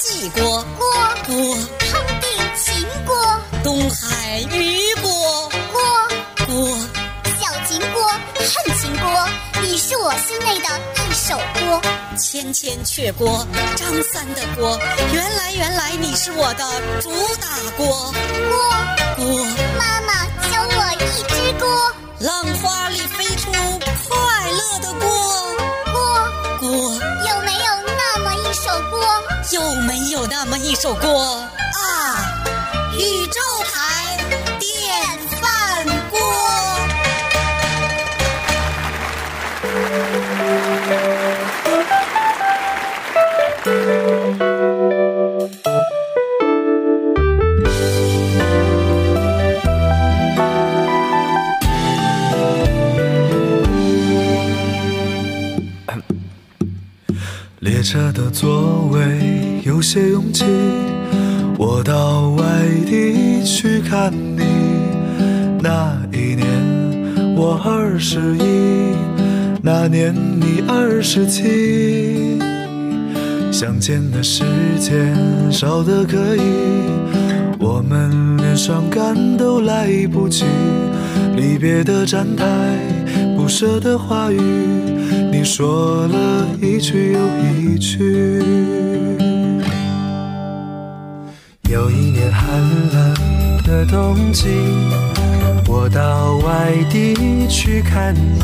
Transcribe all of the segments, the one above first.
济国，锅国汤定秦国，东海虞国，锅国小秦国恨秦国，你是我心内的一首歌。千千阙歌，张三的国，原来原来你是我的主打锅，锅锅妈妈教我一支锅，浪花里飞出快乐的锅，锅锅。有没有那么一首锅？有没有那么一首歌啊？宇宙牌列车的座位有些拥挤，我到外地去看你。那一年我二十一，那年你二十七。相见的时间少得可以，我们连伤感都来不及。离别的站台，不舍的话语，说了一句又一句。有一年寒冷的冬季，我到外地去看你。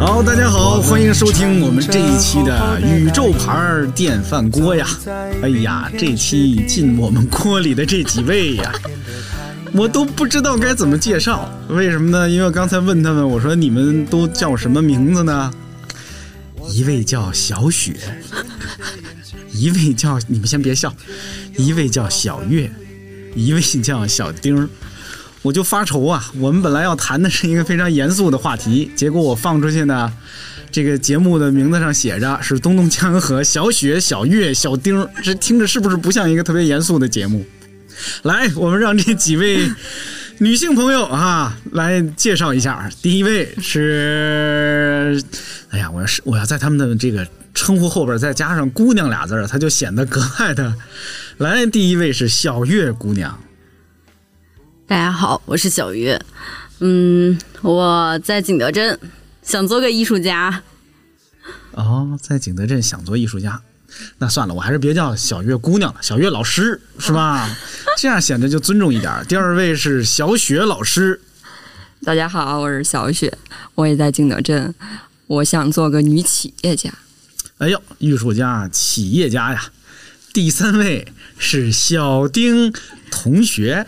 好，大家好，欢迎收听我们这一期的宇宙牌电饭锅呀！哎呀，这期进我们锅里的这几位呀，我都不知道该怎么介绍。为什么呢？因为刚才问他们，我说你们都叫什么名字呢？一位叫小雪，一位叫你们先别笑，一位叫小月，一位叫小丁儿。我就发愁啊！我们本来要谈的是一个非常严肃的话题，结果我放出去呢，这个节目的名字上写着是东东江和小雪、小月、小丁儿，这听着是不是不像一个特别严肃的节目？来，我们让这几位女性朋友啊来介绍一下。第一位是，哎呀，我要是我要在他们的这个称呼后边再加上“姑娘”俩字儿，它就显得格外的。来，第一位是小月姑娘。大家好，我是小月。嗯，我在景德镇，想做个艺术家。哦，在景德镇想做艺术家，那算了，我还是别叫小月姑娘了，小月老师是吧？这样显得就尊重一点。第二位是小雪老师，大家好，我是小雪，我也在景德镇，我想做个女企业家。哎呦，艺术家、企业家呀。第三位是小丁同学，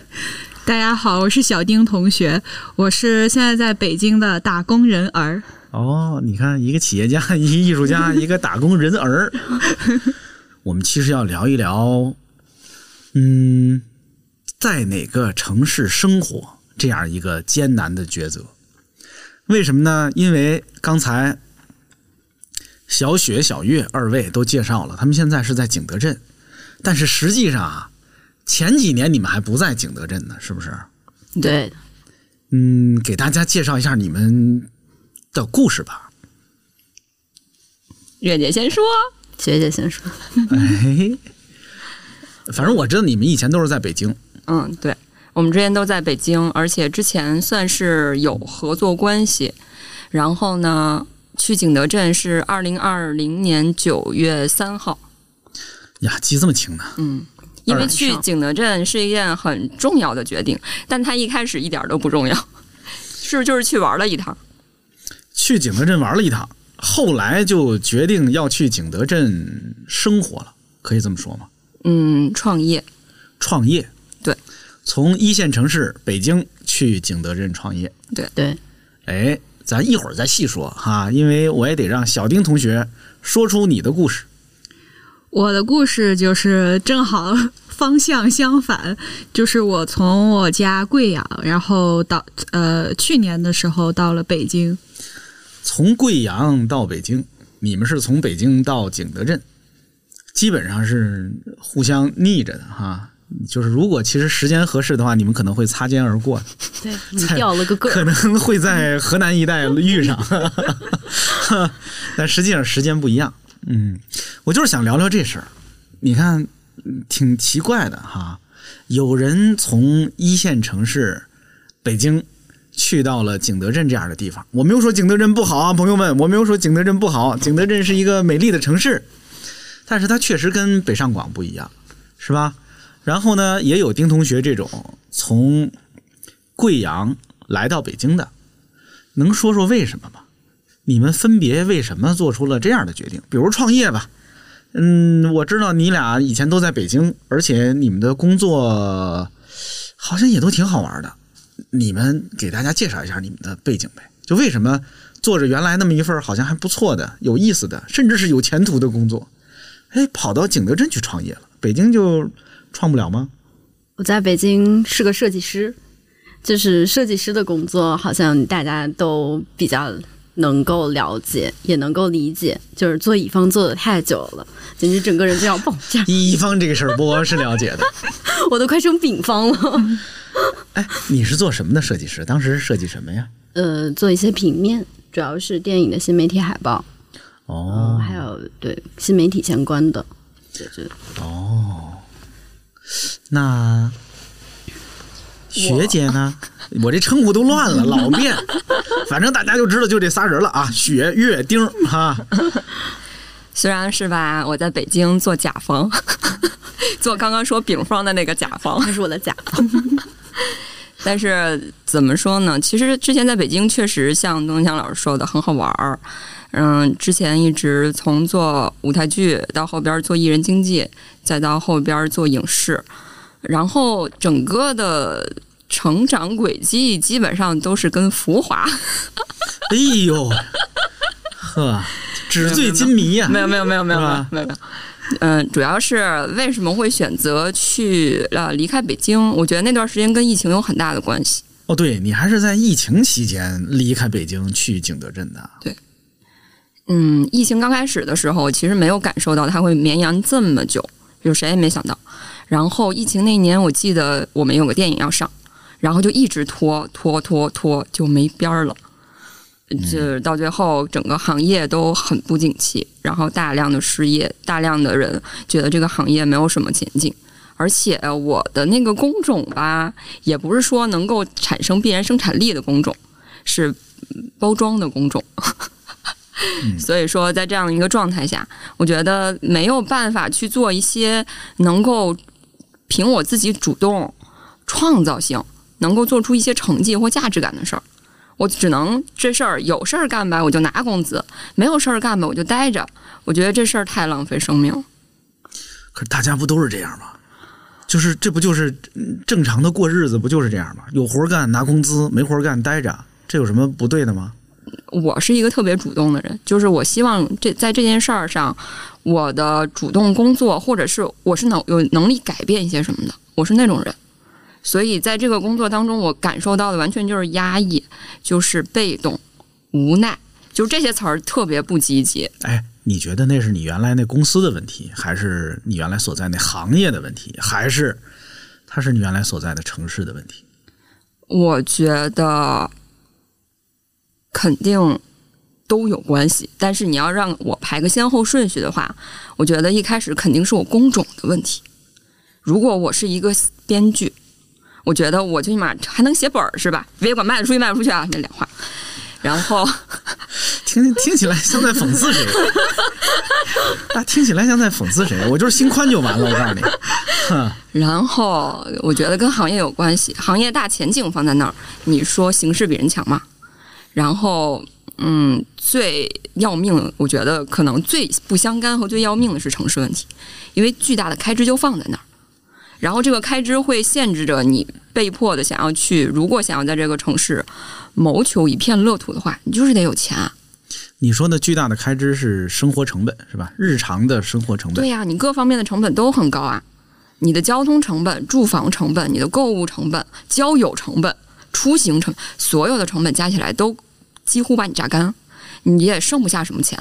大家好，我是小丁同学，我是现在在北京的打工人儿。哦，你看，一个企业家，一个艺术家，一个打工人儿。我们其实要聊一聊，嗯，在哪个城市生活这样一个艰难的抉择。为什么呢？因为刚才小雪、小月二位都介绍了，他们现在是在景德镇，但是实际上啊，前几年你们还不在景德镇呢，是不是？对，嗯，给大家介绍一下你们的故事吧。月姐先说，学姐先说。哎，反正我知道你们以前都是在北京。嗯，对，我们之前都在北京，而且之前算是有合作关系。然后呢，去景德镇是二零二零年九月三号。呀，记这么清呢？嗯，因为去景德镇是一件很重要的决定，但它一开始一点都不重要，是就是去玩了一趟。去景德镇玩了一趟，后来就决定要去景德镇生活了，可以这么说吗？嗯，创业，创业，对，从一线城市北京去景德镇创业，对对。哎，咱一会儿再细说哈，因为我也得让小丁同学说出你的故事。我的故事就是正好方向相反，就是我从我家贵阳，然后到呃去年的时候到了北京。从贵阳到北京，你们是从北京到景德镇，基本上是互相逆着的哈。就是如果其实时间合适的话，你们可能会擦肩而过。对你掉了个个，可能会在河南一带遇上，但实际上时间不一样。嗯，我就是想聊聊这事儿。你看，嗯挺奇怪的哈。有人从一线城市北京去到了景德镇这样的地方，我没有说景德镇不好啊，朋友们，我没有说景德镇不好，景德镇是一个美丽的城市，但是它确实跟北上广不一样，是吧？然后呢，也有丁同学这种从贵阳来到北京的，能说说为什么吗？你们分别为什么做出了这样的决定？比如创业吧，嗯，我知道你俩以前都在北京，而且你们的工作好像也都挺好玩的。你们给大家介绍一下你们的背景呗？就为什么做着原来那么一份好像还不错的、有意思的，甚至是有前途的工作，哎，跑到景德镇去创业了？北京就创不了吗？我在北京是个设计师，就是设计师的工作，好像大家都比较能够了解，也能够理解。就是做乙方做的太久了，简直整个人就要爆炸，乙方这个事儿我是了解的。我都快成丙方了。哎，你是做什么的设计师？当时设计什么呀？呃，做一些平面，主要是电影的新媒体海报，哦还有对新媒体相关的，就是哦，那学姐呢？我这称呼都乱了，老变，反正大家就知道就这仨人了啊，雪、月、丁哈。虽然是吧，我在北京做甲方，做刚刚说丙方的那个甲方，那是我的甲方。但是怎么说呢？其实之前在北京确实像东强老师说的很好玩儿。嗯，之前一直从做舞台剧到后边做艺人经济，再到后边做影视，然后整个的成长轨迹基本上都是跟浮华。哎呦，呵，纸醉金迷呀、没有没有没有没有没有没有。嗯，主要是为什么会选择去呃离开北京？我觉得那段时间跟疫情有很大的关系。哦，对你还是在疫情期间离开北京去景德镇的。对嗯，疫情刚开始的时候，其实没有感受到它会绵延这么久，就谁也没想到。然后疫情那年，我记得我们有个电影要上，然后就一直拖拖拖拖，就没边儿了。就是到最后，整个行业都很不景气，然后大量的失业，大量的人觉得这个行业没有什么前景。而且我的那个工种吧，也不是说能够产生必然生产力的工种，是包装的工种。所以说，在这样一个状态下，我觉得没有办法去做一些能够凭我自己主动、创造性，能够做出一些成绩或价值感的事儿。我只能这事儿有事儿干吧，我就拿工资；没有事儿干吧，我就待着。我觉得这事儿太浪费生命了。可是大家不都是这样吗？就是这不就是嗯正常的过日子，不就是这样吗？有活干拿工资，没活干待着，这有什么不对的吗？我是一个特别主动的人，就是我希望这在这件事儿上，我的主动工作，或者是我是能有能力改变一些什么的，我是那种人。所以在这个工作当中，我感受到的完全就是压抑，就是被动、无奈，就是这些词儿特别不积极。哎，你觉得那是你原来那公司的问题，还是你原来所在那行业的问题，还是它是你原来所在的城市的问题？我觉得肯定都有关系，但是你要让我排个先后顺序的话，我觉得一开始肯定是我工种的问题。如果我是一个编剧，我觉得我最起码还能写本儿是吧？别管卖得出去卖不出去啊，那两话。然后 听听起来像在讽刺谁？那，听起来像在讽刺谁？我就是心宽就完了，我告诉你。然后我觉得跟行业有关系，行业大前景放在那儿，你说形势比人强嘛？然后，嗯，最要命，我觉得可能最不相干和最要命的是城市问题，因为巨大的开支就放在那儿，然后这个开支会限制着你被迫的想要去，如果想要在这个城市谋求一片乐土的话，你就是得有钱啊。你说的巨大的开支是生活成本是吧？日常的生活成本对。呀、你各方面的成本都很高啊，你的交通成本、住房成本、你的购物成本、交友成本、出行成本，所有的成本加起来都几乎把你榨干，你也剩不下什么钱，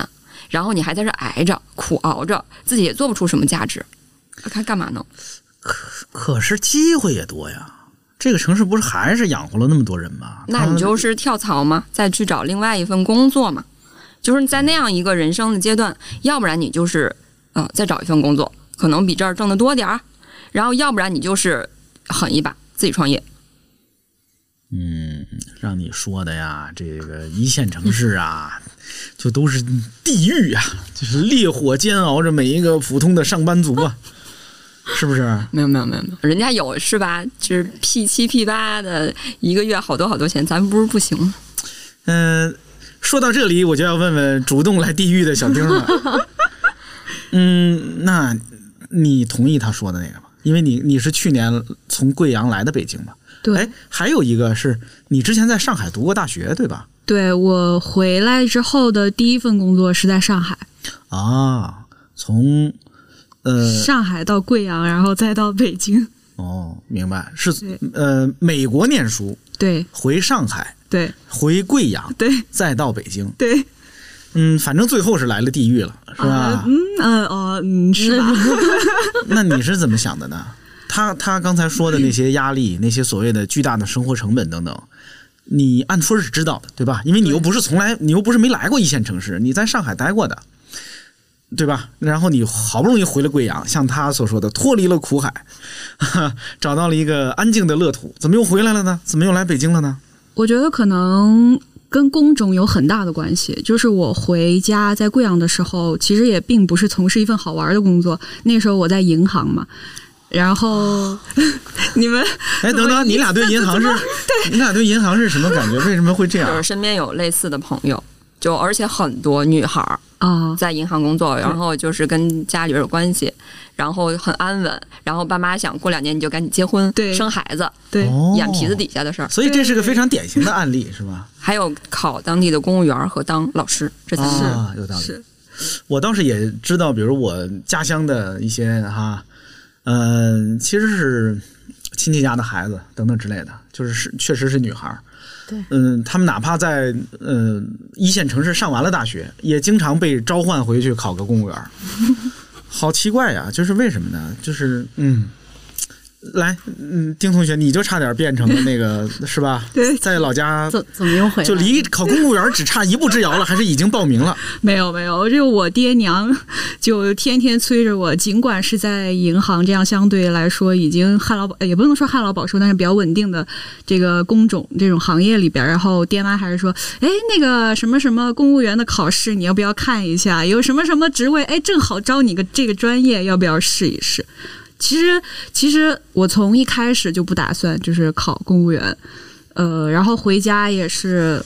然后你还在这挨着苦熬着，自己也做不出什么价值，还干嘛呢？可可是机会也多呀。这个城市不是还是养活了那么多人吗？那你就是跳槽嘛，再去找另外一份工作嘛，就是在那样一个人生的阶段，要不然你就是呃再找一份工作，可能比这儿挣的多点儿，然后要不然你就是狠一把自己创业。嗯，让你说的呀，这个一线城市啊，就都是地狱啊，就是烈火煎熬着每一个普通的上班族啊，是不是？没有没有没有没有，人家有是吧？就是 P 七 P 八的，一个月好多好多钱，咱们不是不行吗？嗯、说到这里，我就要问问主动来地狱的小丁了。嗯，那你同意他说的那个吗？因为你你是去年从贵阳来的北京嘛？对哎，还有一个是你之前在上海读过大学，对吧？对我回来之后的第一份工作是在上海，啊，从呃上海到贵阳，然后再到北京。哦，明白，是呃美国念书，对回上海，对回贵阳，对再到北京。对，嗯，反正最后是来了地狱了，是吧？嗯哦嗯是吧？那你是怎么想的呢？他他刚才说的那些压力，那些所谓的巨大的生活成本等等，你按说是知道的，对吧？因为你又不是从来，你又不是没来过一线城市，你在上海待过的，对吧？然后你好不容易回了贵阳，像他所说的脱离了苦海，哈 哈找到了一个安静的乐土，怎么又回来了呢？怎么又来北京了呢？我觉得可能跟工种有很大的关系。就是我回家在贵阳的时候，其实也并不是从事一份好玩的工作。那时候我在银行嘛，然后 你们哎，等等，你俩对银行是，你俩对银行是什么感觉？为什么会这样就是？身边有类似的朋友，就而且很多女孩儿啊，在银行工作，然后就是跟家里边有关系，然后很安稳，然后爸妈想过两年你就赶紧结婚，对生孩子，对，哦眼皮子底下的事儿。所以这是个非常典型的案例，是吧？还有考当地的公务员和当老师，这三是。啊，有道理。是我倒是也知道，比如我家乡的一些哈，嗯、其实是亲戚家的孩子等等之类的，就是是确实是女孩儿。对嗯，他们哪怕在嗯一线城市上完了大学，也经常被召唤回去考个公务员。好奇怪呀，就是为什么呢？就是嗯，来，嗯，丁同学，你就差点变成了那个 是吧？对在老家怎怎么又回来？就离考公务员只差一步之遥了，还是已经报名了？没有没有，就我爹娘就天天催着我，尽管是在银行这样相对来说已经旱涝保，呃也不能说旱涝保收，但是比较稳定的这个工种这种行业里边，然后爹妈还是说，哎，那个什么什么公务员的考试你要不要看一下？有什么什么职位，哎，正好招你个这个专业，要不要试一试？其实，其实我从一开始就不打算就是考公务员，呃，然后回家也是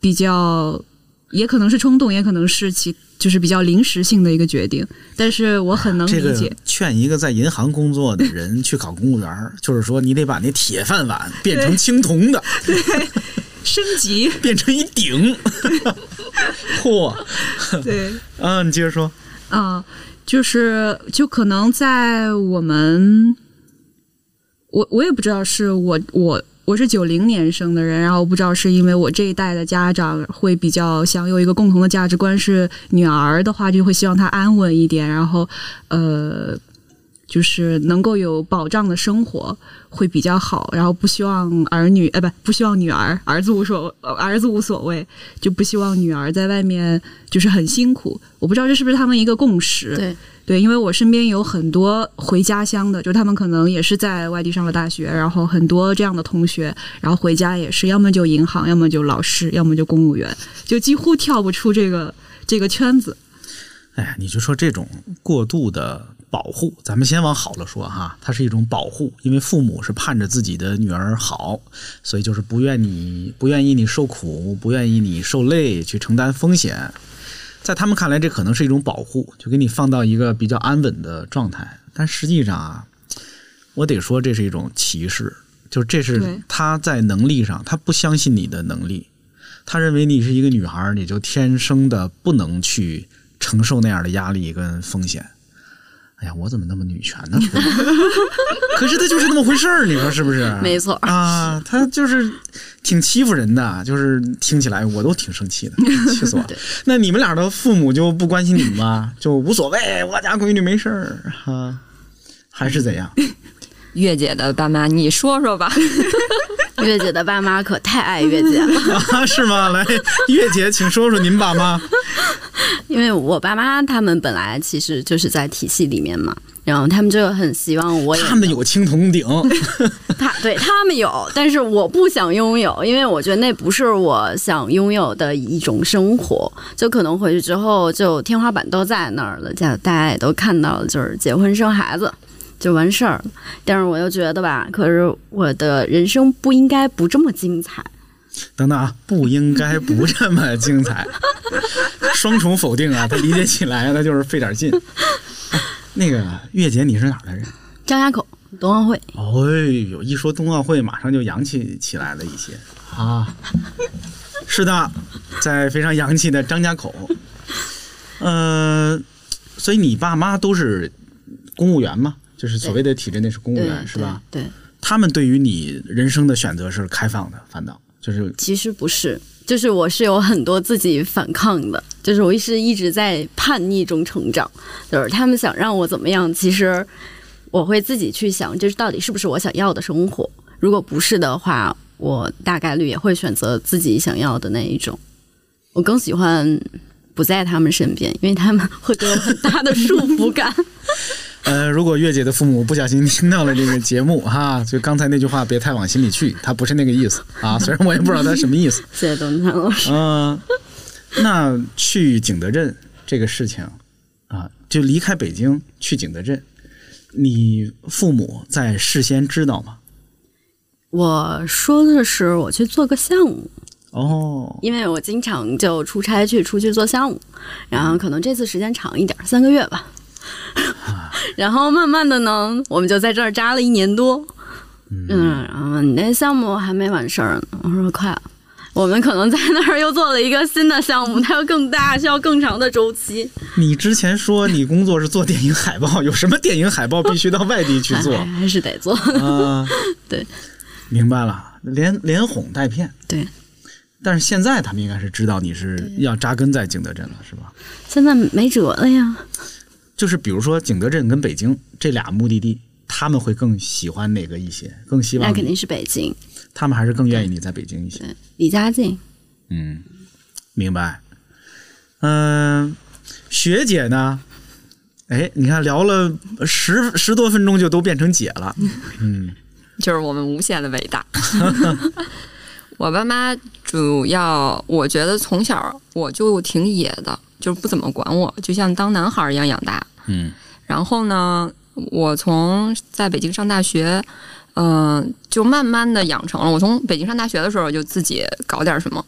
比较，也可能是冲动，也可能是其就是比较临时性的一个决定。但是我很能这个理解，劝一个在银行工作的人去考公务员，就是说你得把那铁饭碗变成青铜的，对升级，变成一顶。嚯，对，啊，你接着说。啊、就是就可能在我们，我我也不知道是我我我是九零年生的人，然后我不知道是因为我这一代的家长会比较想有一个共同的价值观，是女儿的话就会希望她安稳一点，然后呃。就是能够有保障的生活会比较好，然后不希望儿女，呃，不，不希望女儿，儿子无所，呃儿子无所谓，就不希望女儿在外面就是很辛苦。我不知道这是不是他们一个共识。对对，因为我身边有很多回家乡的，就他们可能也是在外地上了大学，然后很多这样的同学，然后回家也是要么就银行，要么就老师，要么就公务员，就几乎跳不出这个这个圈子。哎呀，你就说这种过度的保护，咱们先往好了说哈，它是一种保护，因为父母是盼着自己的女儿好，所以就是不愿你不愿意你受苦，不愿意你受累，去承担风险。在他们看来，这可能是一种保护，就给你放到一个比较安稳的状态。但实际上啊，我得说这是一种歧视，就是这是对他在能力上，他不相信你的能力，他认为你是一个女孩，你就天生的不能去承受那样的压力跟风险。哎呀，我怎么那么女权呢？可是他就是那么回事儿，你说是不是？没错啊，他就是挺欺负人的，就是听起来我都挺生气的，气死我了。那你们俩的父母就不关心你们吗？就无所谓，我家闺女没事儿哈、还是怎样？月姐的爸妈，你说说吧。月姐的爸妈可太爱月姐了，啊，是吗？来，月姐，请说说您爸妈。因为我爸妈他们本来其实就是在体系里面嘛，然后他们就很希望我也他们有青铜鼎，他对他们有，但是我不想拥有，因为我觉得那不是我想拥有的一种生活。就可能回去之后，就天花板都在那儿了，家大家也都看到了，就是结婚生孩子就完事儿了。但是我又觉得吧，可是我的人生不应该不这么精彩。等等啊，不应该不这么精彩，双重否定啊！他理解起来，那就是费点劲。哎 那个月姐，你是哪儿的人？张家口冬奥会，哎呦，一说冬奥会，马上就洋气起来了一些啊！是的，在非常洋气的张家口，呃，所以你爸妈都是公务员吗？就是所谓的体制内是公务员是吧？？对，对他们对于你人生的选择是开放的，反倒就是其实不是，就是我是有很多自己反抗的，就是我是一直在叛逆中成长，就是他们想让我怎么样，其实我会自己去想，这到底是不是我想要的生活？如果不是的话，我大概率也会选择自己想要的那一种。我更喜欢不在他们身边，因为他们会给我很大的束缚感。呃，如果月姐的父母不小心听到了这个节目哈，就刚才那句话别太往心里去，他不是那个意思啊，虽然我也不知道他什么意思。谢谢董强老师。嗯、那去景德镇这个事情啊，就离开北京去景德镇，你父母在事先知道吗？我说的是我去做个项目，哦，因为我经常就出差去出去做项目，然后可能这次时间长一点，三个月吧。然后慢慢的呢，我们就在这儿扎了一年多。嗯，然后你那项目还没完事儿呢，我说快了。我们可能在那儿又做了一个新的项目，它要更大，需要更长的周期。你之前说你工作是做电影海报，有什么电影海报必须到外地去做还 还是得做。啊？对，明白了，连连哄带骗。对，但是现在他们应该是知道你是要扎根在景德镇了，是吧？现在没辙了呀。就是比如说景德镇跟北京这俩目的地，他们会更喜欢哪个一些？更希望那肯定是北京，他们还是更愿意你在北京一些。对，离家近。嗯，明白。嗯、学姐呢？哎，你看聊了十十多分钟就都变成姐了。嗯，就是我们无限的伟大。我爸妈主要，我觉得从小我就挺野的，就是不怎么管我，就像当男孩儿一样养大。嗯，然后呢，我从在北京上大学，嗯、就慢慢的养成了。我从北京上大学的时候就自己搞点什么，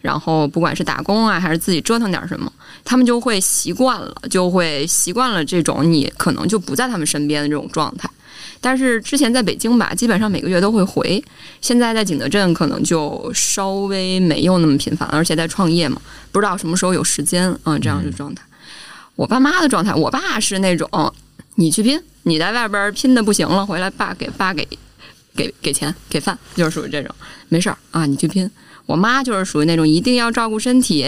然后不管是打工啊，还是自己折腾点什么，他们就会习惯了，就会习惯了这种你可能就不在他们身边的这种状态。但是之前在北京吧，基本上每个月都会回。现在在景德镇可能就稍微没有那么频繁，而且在创业嘛，不知道什么时候有时间啊、嗯，这样的状态。我爸妈的状态，我爸是那种你去拼，你在外边拼的不行了，回来爸给爸给给给钱给饭，就是属于这种，没事儿啊，你去拼。我妈就是属于那种一定要照顾身体，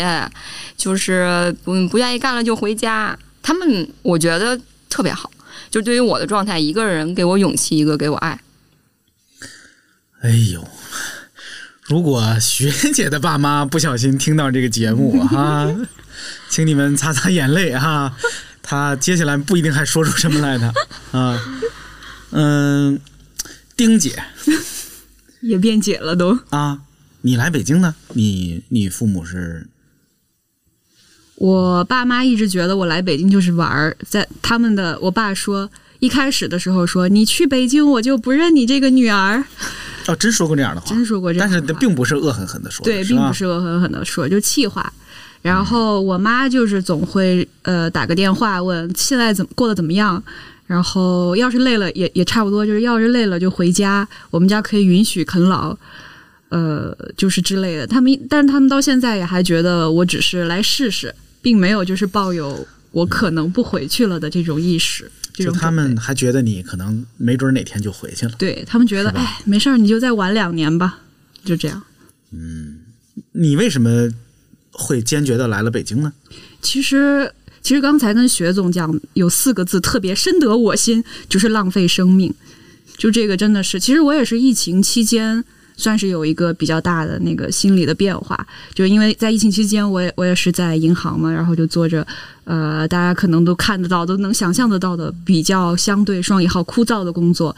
就是不不愿意干了就回家。他们我觉得特别好，就对于我的状态，一个人给我勇气，一个给我爱。哎呦，如果学姐的爸妈不小心听到这个节目哈，请你们擦擦眼泪哈。他接下来不一定还说出什么来的啊。嗯，丁姐也变解了都。啊，你来北京呢？你你父母是我爸妈一直觉得我来北京就是玩儿，在他们的我爸说，一开始的时候说你去北京我就不认你这个女儿，哦，真说过这样的话，真说过这样但的话。是并不是恶狠狠的说，对，并不是恶狠狠的说，就气话。然后我妈就是总会呃打个电话问现在怎么过得怎么样，然后要是累了也也差不多，就是要是累了就回家，我们家可以允许啃老，呃，就是之类的。他们但是他们到现在也还觉得我只是来试试，并没有就是抱有我可能不回去了的这种意识。这种就他们还觉得你可能没准哪天就回去了。对他们觉得哎没事儿，你就再晚两年吧，就这样。嗯你为什么会坚决的来了北京呢？其实，其实刚才跟学总讲有四个字特别深得我心，就是浪费生命。就这个真的是，其实我也是疫情期间算是有一个比较大的那个心理的变化。就因为在疫情期间，我也我也是在银行嘛，然后就做着呃大家可能都看得到、都能想象得到的比较相对双引号枯燥的工作。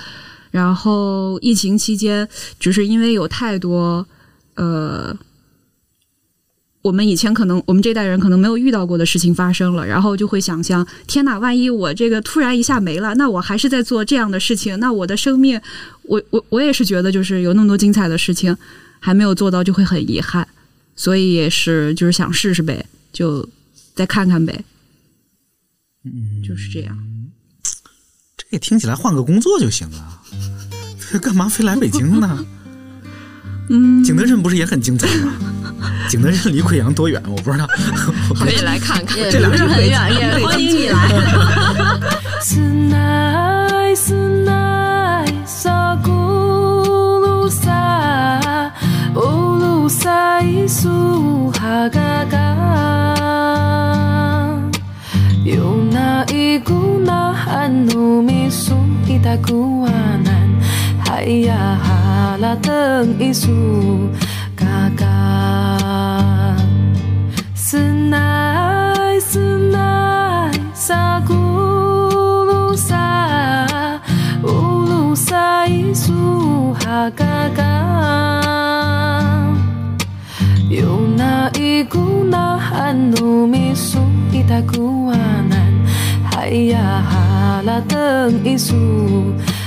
然后疫情期间，只是因为有太多呃。我们以前可能，我们这代人可能没有遇到过的事情发生了，然后就会想象：天哪，万一我这个突然一下没了，那我还是在做这样的事情，那我的生命，我我我也是觉得，就是有那么多精彩的事情还没有做到，就会很遗憾。所以也是就是想试试呗，就再看看呗，嗯，就是这样。这也听起来换个工作就行了，干嘛非来北京呢？嗯，景德镇不是也很精彩吗？景德镇离贵阳多远？我不知道，可以来看看。这不是很远，也 欢迎你来。Haya halateng isu gaga Senai senai sakulusa ulusa isu hagaga Yuna iguna hanu misu itakuanan Haya halateng isu gaga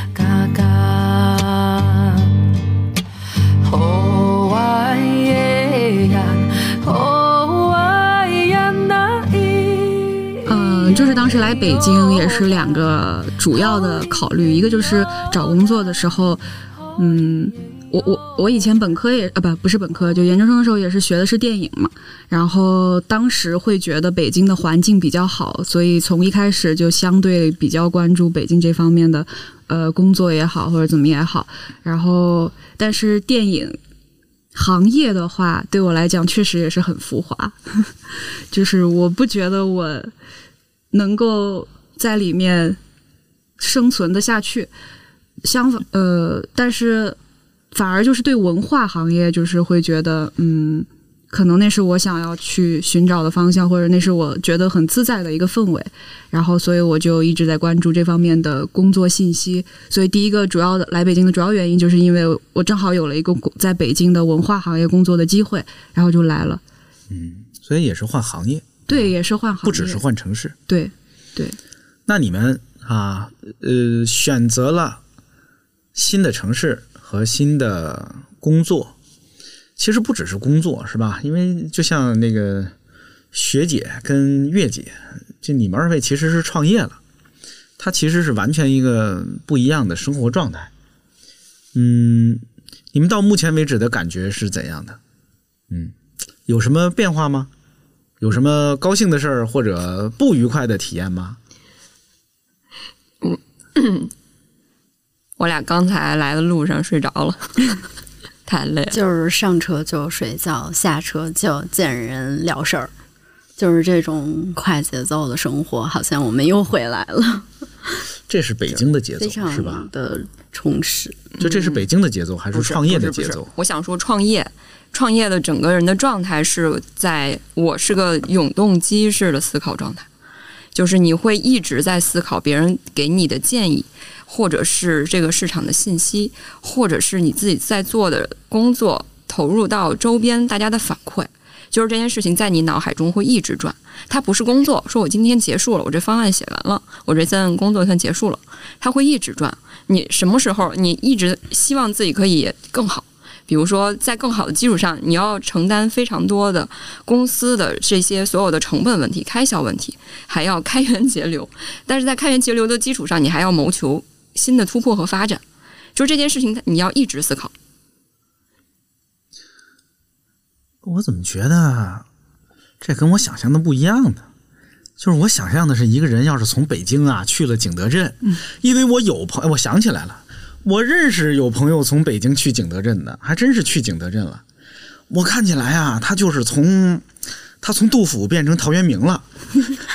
就是当时来北京也是两个主要的考虑，一个就是找工作的时候，嗯，我我我以前本科也啊不不是本科，就研究生的时候也是学的是电影嘛，然后当时会觉得北京的环境比较好，所以从一开始就相对比较关注北京这方面的呃工作也好或者怎么也好，然后但是电影。行业的话，对我来讲确实也是很浮华，就是我不觉得我能够在里面生存的下去。相反，呃，但是反而就是对文化行业，就是会觉得，嗯，可能那是我想要去寻找的方向，或者那是我觉得很自在的一个氛围。然后，所以我就一直在关注这方面的工作信息。所以，第一个主要的来北京的主要原因，就是因为我正好有了一个在北京的文化行业工作的机会，然后就来了。嗯所以也是换行业，对，也是换行业，不只是换城市。对对。那你们啊，呃，选择了新的城市和新的工作，其实不只是工作，是吧？因为就像那个学姐跟月姐，就你们二位其实是创业了，它其实是完全一个不一样的生活状态。嗯，你们到目前为止的感觉是怎样的？嗯，有什么变化吗？有什么高兴的事儿或者不愉快的体验吗？嗯我俩刚才来的路上睡着了，太累了。就是上车就睡觉，下车就见人聊事儿，就是这种快节奏的生活，好像我们又回来了，这是北京的节奏是吧？的充实。就这是北京的节奏还是创业的节奏？我想说，创业，创业的整个人的状态是在我是个永动机式的思考状态，就是你会一直在思考别人给你的建议，或者是这个市场的信息，或者是你自己在做的工作投入到周边大家的反馈。就是这件事情在你脑海中会一直转，它不是工作。说我今天结束了，我这方案写完了，我这件工作算结束了，它会一直转。你什么时候你一直希望自己可以更好？比如说，在更好的基础上，你要承担非常多的公司的这些所有的成本问题、开销问题，还要开源节流。但是在开源节流的基础上，你还要谋求新的突破和发展。就是这件事情，你要一直思考。我怎么觉得这跟我想象的不一样呢？就是我想象的是一个人要是从北京啊去了景德镇，因为我有朋，我想起来了，我认识有朋友从北京去景德镇的，还真是去景德镇了。我看起来啊，他就是从他从杜甫变成陶渊明了。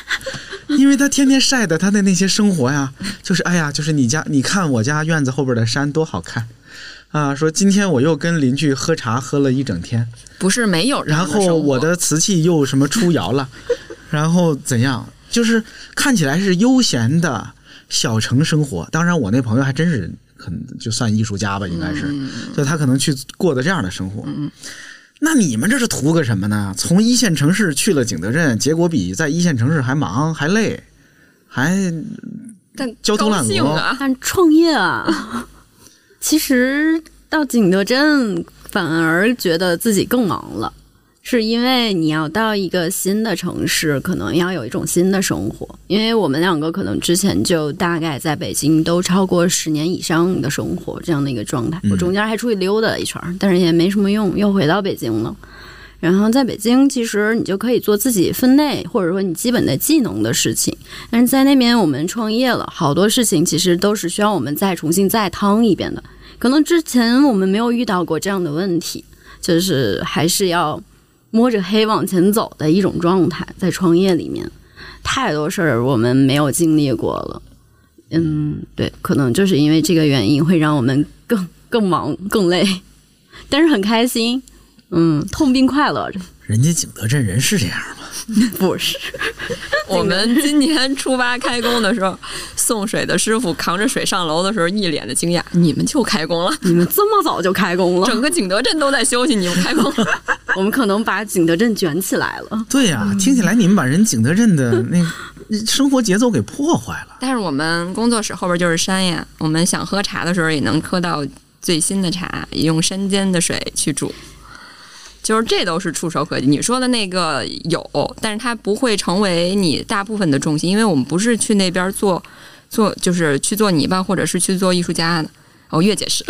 因为他天天晒的他的那些生活呀，就是哎呀，就是你家，你看我家院子后边的山多好看，啊，说今天我又跟邻居喝茶喝了一整天，不是没有然后我的瓷器又什么出窑了，然后怎样？就是看起来是悠闲的小城生活。当然，我那朋友还真是很就算艺术家吧，应该是，就他可能去过的这样的生活。那你们这是图个什么呢？从一线城市去了景德镇，结果比在一线城市还忙还累，还但焦头烂额但创业啊，其实到景德镇反而觉得自己更忙了，是因为你要到一个新的城市，可能要有一种新的生活。因为我们两个可能之前就大概在北京都超过十年以上的生活这样的一个状态，我中间还出去溜达了一圈儿，但是也没什么用，又回到北京了。然后在北京，其实你就可以做自己分内或者说你基本的技能的事情，但是在那边我们创业了，好多事情其实都是需要我们再重新再趟一遍的。可能之前我们没有遇到过这样的问题，就是还是要摸着黑往前走的一种状态，在创业里面，太多事儿我们没有经历过了。嗯，对，可能就是因为这个原因，会让我们更更忙更累，但是很开心。嗯，痛并快乐着，人家景德镇人是这样吗？不是？我们今年初八开工的时候，送水的师傅扛着水上楼的时候，一脸的惊讶：“你们就开工了？你们这么早就开工了？整个景德镇都在休息，你们开工了？我们可能把景德镇卷起来了。对呀、听起来你们把人景德镇的那生活节奏给破坏了。但是我们工作室后边就是山呀，我们想喝茶的时候也能喝到最新的茶，用山间的水去煮。就是这都是触手可及。你说的那个有，但是它不会成为你大部分的重心，因为我们不是去那边做做，就是去做泥巴或者是去做艺术家的。哦，越解释，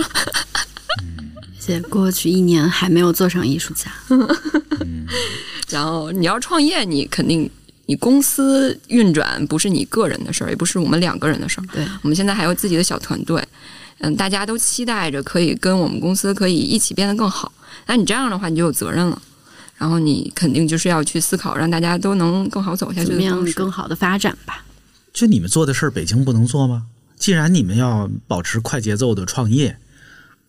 且过去一年还没有做上艺术家，然后你要创业，你肯定你公司运转不是你个人的事儿，也不是我们两个人的事儿。对，我们现在还有自己的小团队，嗯，大家都期待着可以跟我们公司可以一起变得更好。那你这样的话，你就有责任了。然后你肯定就是要去思考，让大家都能更好走下去怎么样。更好的发展吧。就你们做的事儿，北京不能做吗？既然你们要保持快节奏的创业，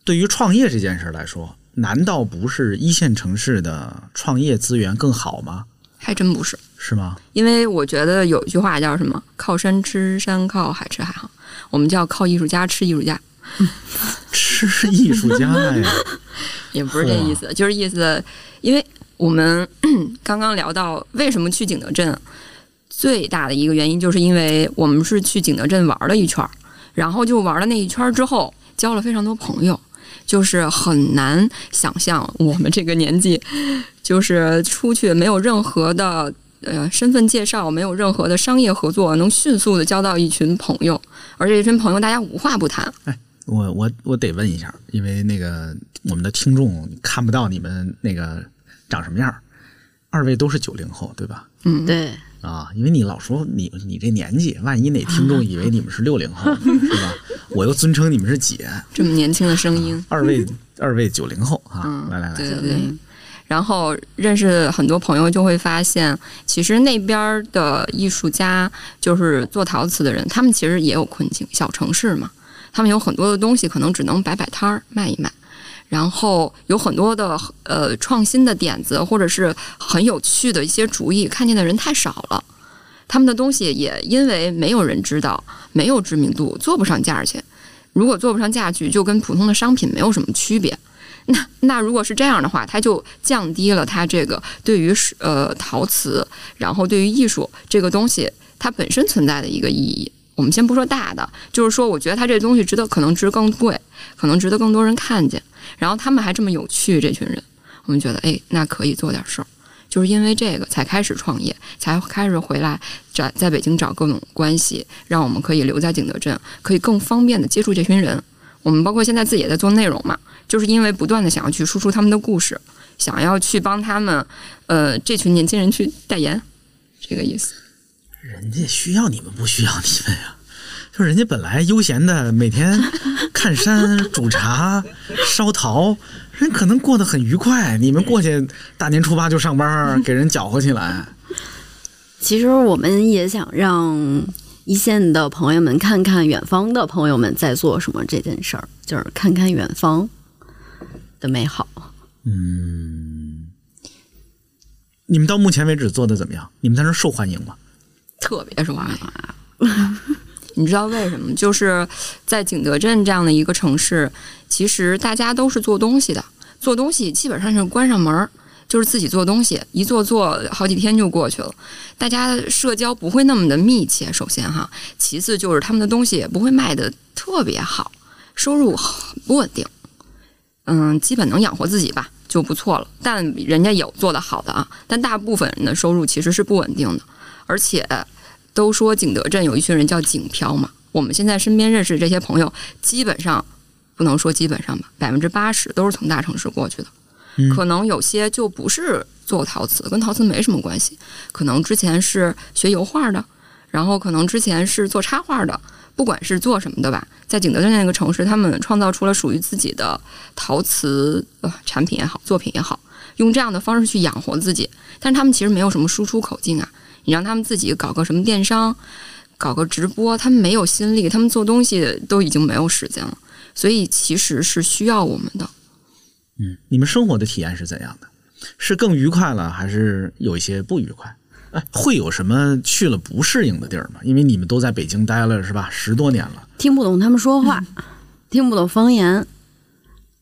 对于创业这件事儿来说，难道不是一线城市的创业资源更好吗？还真不是，是吗？因为我觉得有一句话叫什么“靠山吃山，靠海吃海”哈，我们叫靠艺术家吃艺术家，吃艺术家呀，也不是这意思，就是意思，因为我们 刚刚聊到为什么去景德镇，最大的一个原因就是因为我们是去景德镇玩了一圈儿，然后就玩了那一圈儿之后，交了非常多朋友，就是很难想象我们这个年纪，就是出去没有任何的。呃，身份介绍没有任何的商业合作，能迅速的交到一群朋友，而这一群朋友大家无话不谈。我我我得问一下，因为那个我们的听众看不到你们那个长什么样儿，二位都是九零后对吧？嗯，对，啊，因为你老说你你这年纪，万一哪听众以为你们是六零后，是吧？我又尊称你们是姐，这么年轻的声音，二位二位九零后啊，嗯，来来来，对对对。然后认识很多朋友，就会发现，其实那边的艺术家，就是做陶瓷的人，他们其实也有困境。小城市嘛，他们有很多的东西可能只能摆摆摊儿卖一卖，然后有很多的呃创新的点子，或者是很有趣的一些主意，看见的人太少了。他们的东西也因为没有人知道，没有知名度，做不上价去。如果做不上价去，就跟普通的商品没有什么区别。那那如果是这样的话，它就降低了它这个对于呃陶瓷，然后对于艺术这个东西它本身存在的一个意义。我们先不说大的，就是说，我觉得他这东西值得，可能值更贵，可能值得更多人看见。然后他们还这么有趣，这群人，我们觉得，哎，那可以做点事儿。就是因为这个才开始创业，才开始回来找在北京找各种关系，让我们可以留在景德镇，可以更方便的接触这群人。我们包括现在自己也在做内容嘛，就是因为不断的想要去输出他们的故事，想要去帮他们，呃，这群年轻人去代言，这个意思。人家需要你们，不需要你们呀。就是人家本来悠闲的，每天看山、煮茶、烧陶，人可能过得很愉快。你们过去大年初八就上班，给人搅和起来。其实我们也想让一线的朋友们看看远方的朋友们在做什么这件事儿，就是看看远方，的美好。嗯你们到目前为止做的怎么样？你们在那儿受欢迎吗？特别受欢迎。你知道为什么？就是在景德镇这样的一个城市，其实大家都是做东西的，做东西基本上是关上门儿，就是自己做东西，一做做好几天就过去了。大家社交不会那么的密切，首先哈，其次就是他们的东西也不会卖的特别好，收入不稳定。嗯，基本能养活自己吧，就不错了。但人家有做得好的啊，但大部分人的收入其实是不稳定的，而且都说景德镇有一群人叫景漂嘛。我们现在身边认识这些朋友，基本上不能说基本上吧，百分之八十都是从大城市过去的。可能有些就不是做陶瓷，跟陶瓷没什么关系，可能之前是学油画的，然后可能之前是做插画的，不管是做什么的吧，在景德镇那个城市，他们创造出了属于自己的陶瓷呃产品也好，作品也好，用这样的方式去养活自己。但是他们其实没有什么输出口径啊，你让他们自己搞个什么电商，搞个直播，他们没有心力，他们做东西都已经没有时间了，所以其实是需要我们的。嗯你们生活的体验是怎样的？是更愉快了，还是有一些不愉快？哎，会有什么去了不适应的地儿吗？因为你们都在北京待了是吧，十多年了。听不懂他们说话，听不懂方言。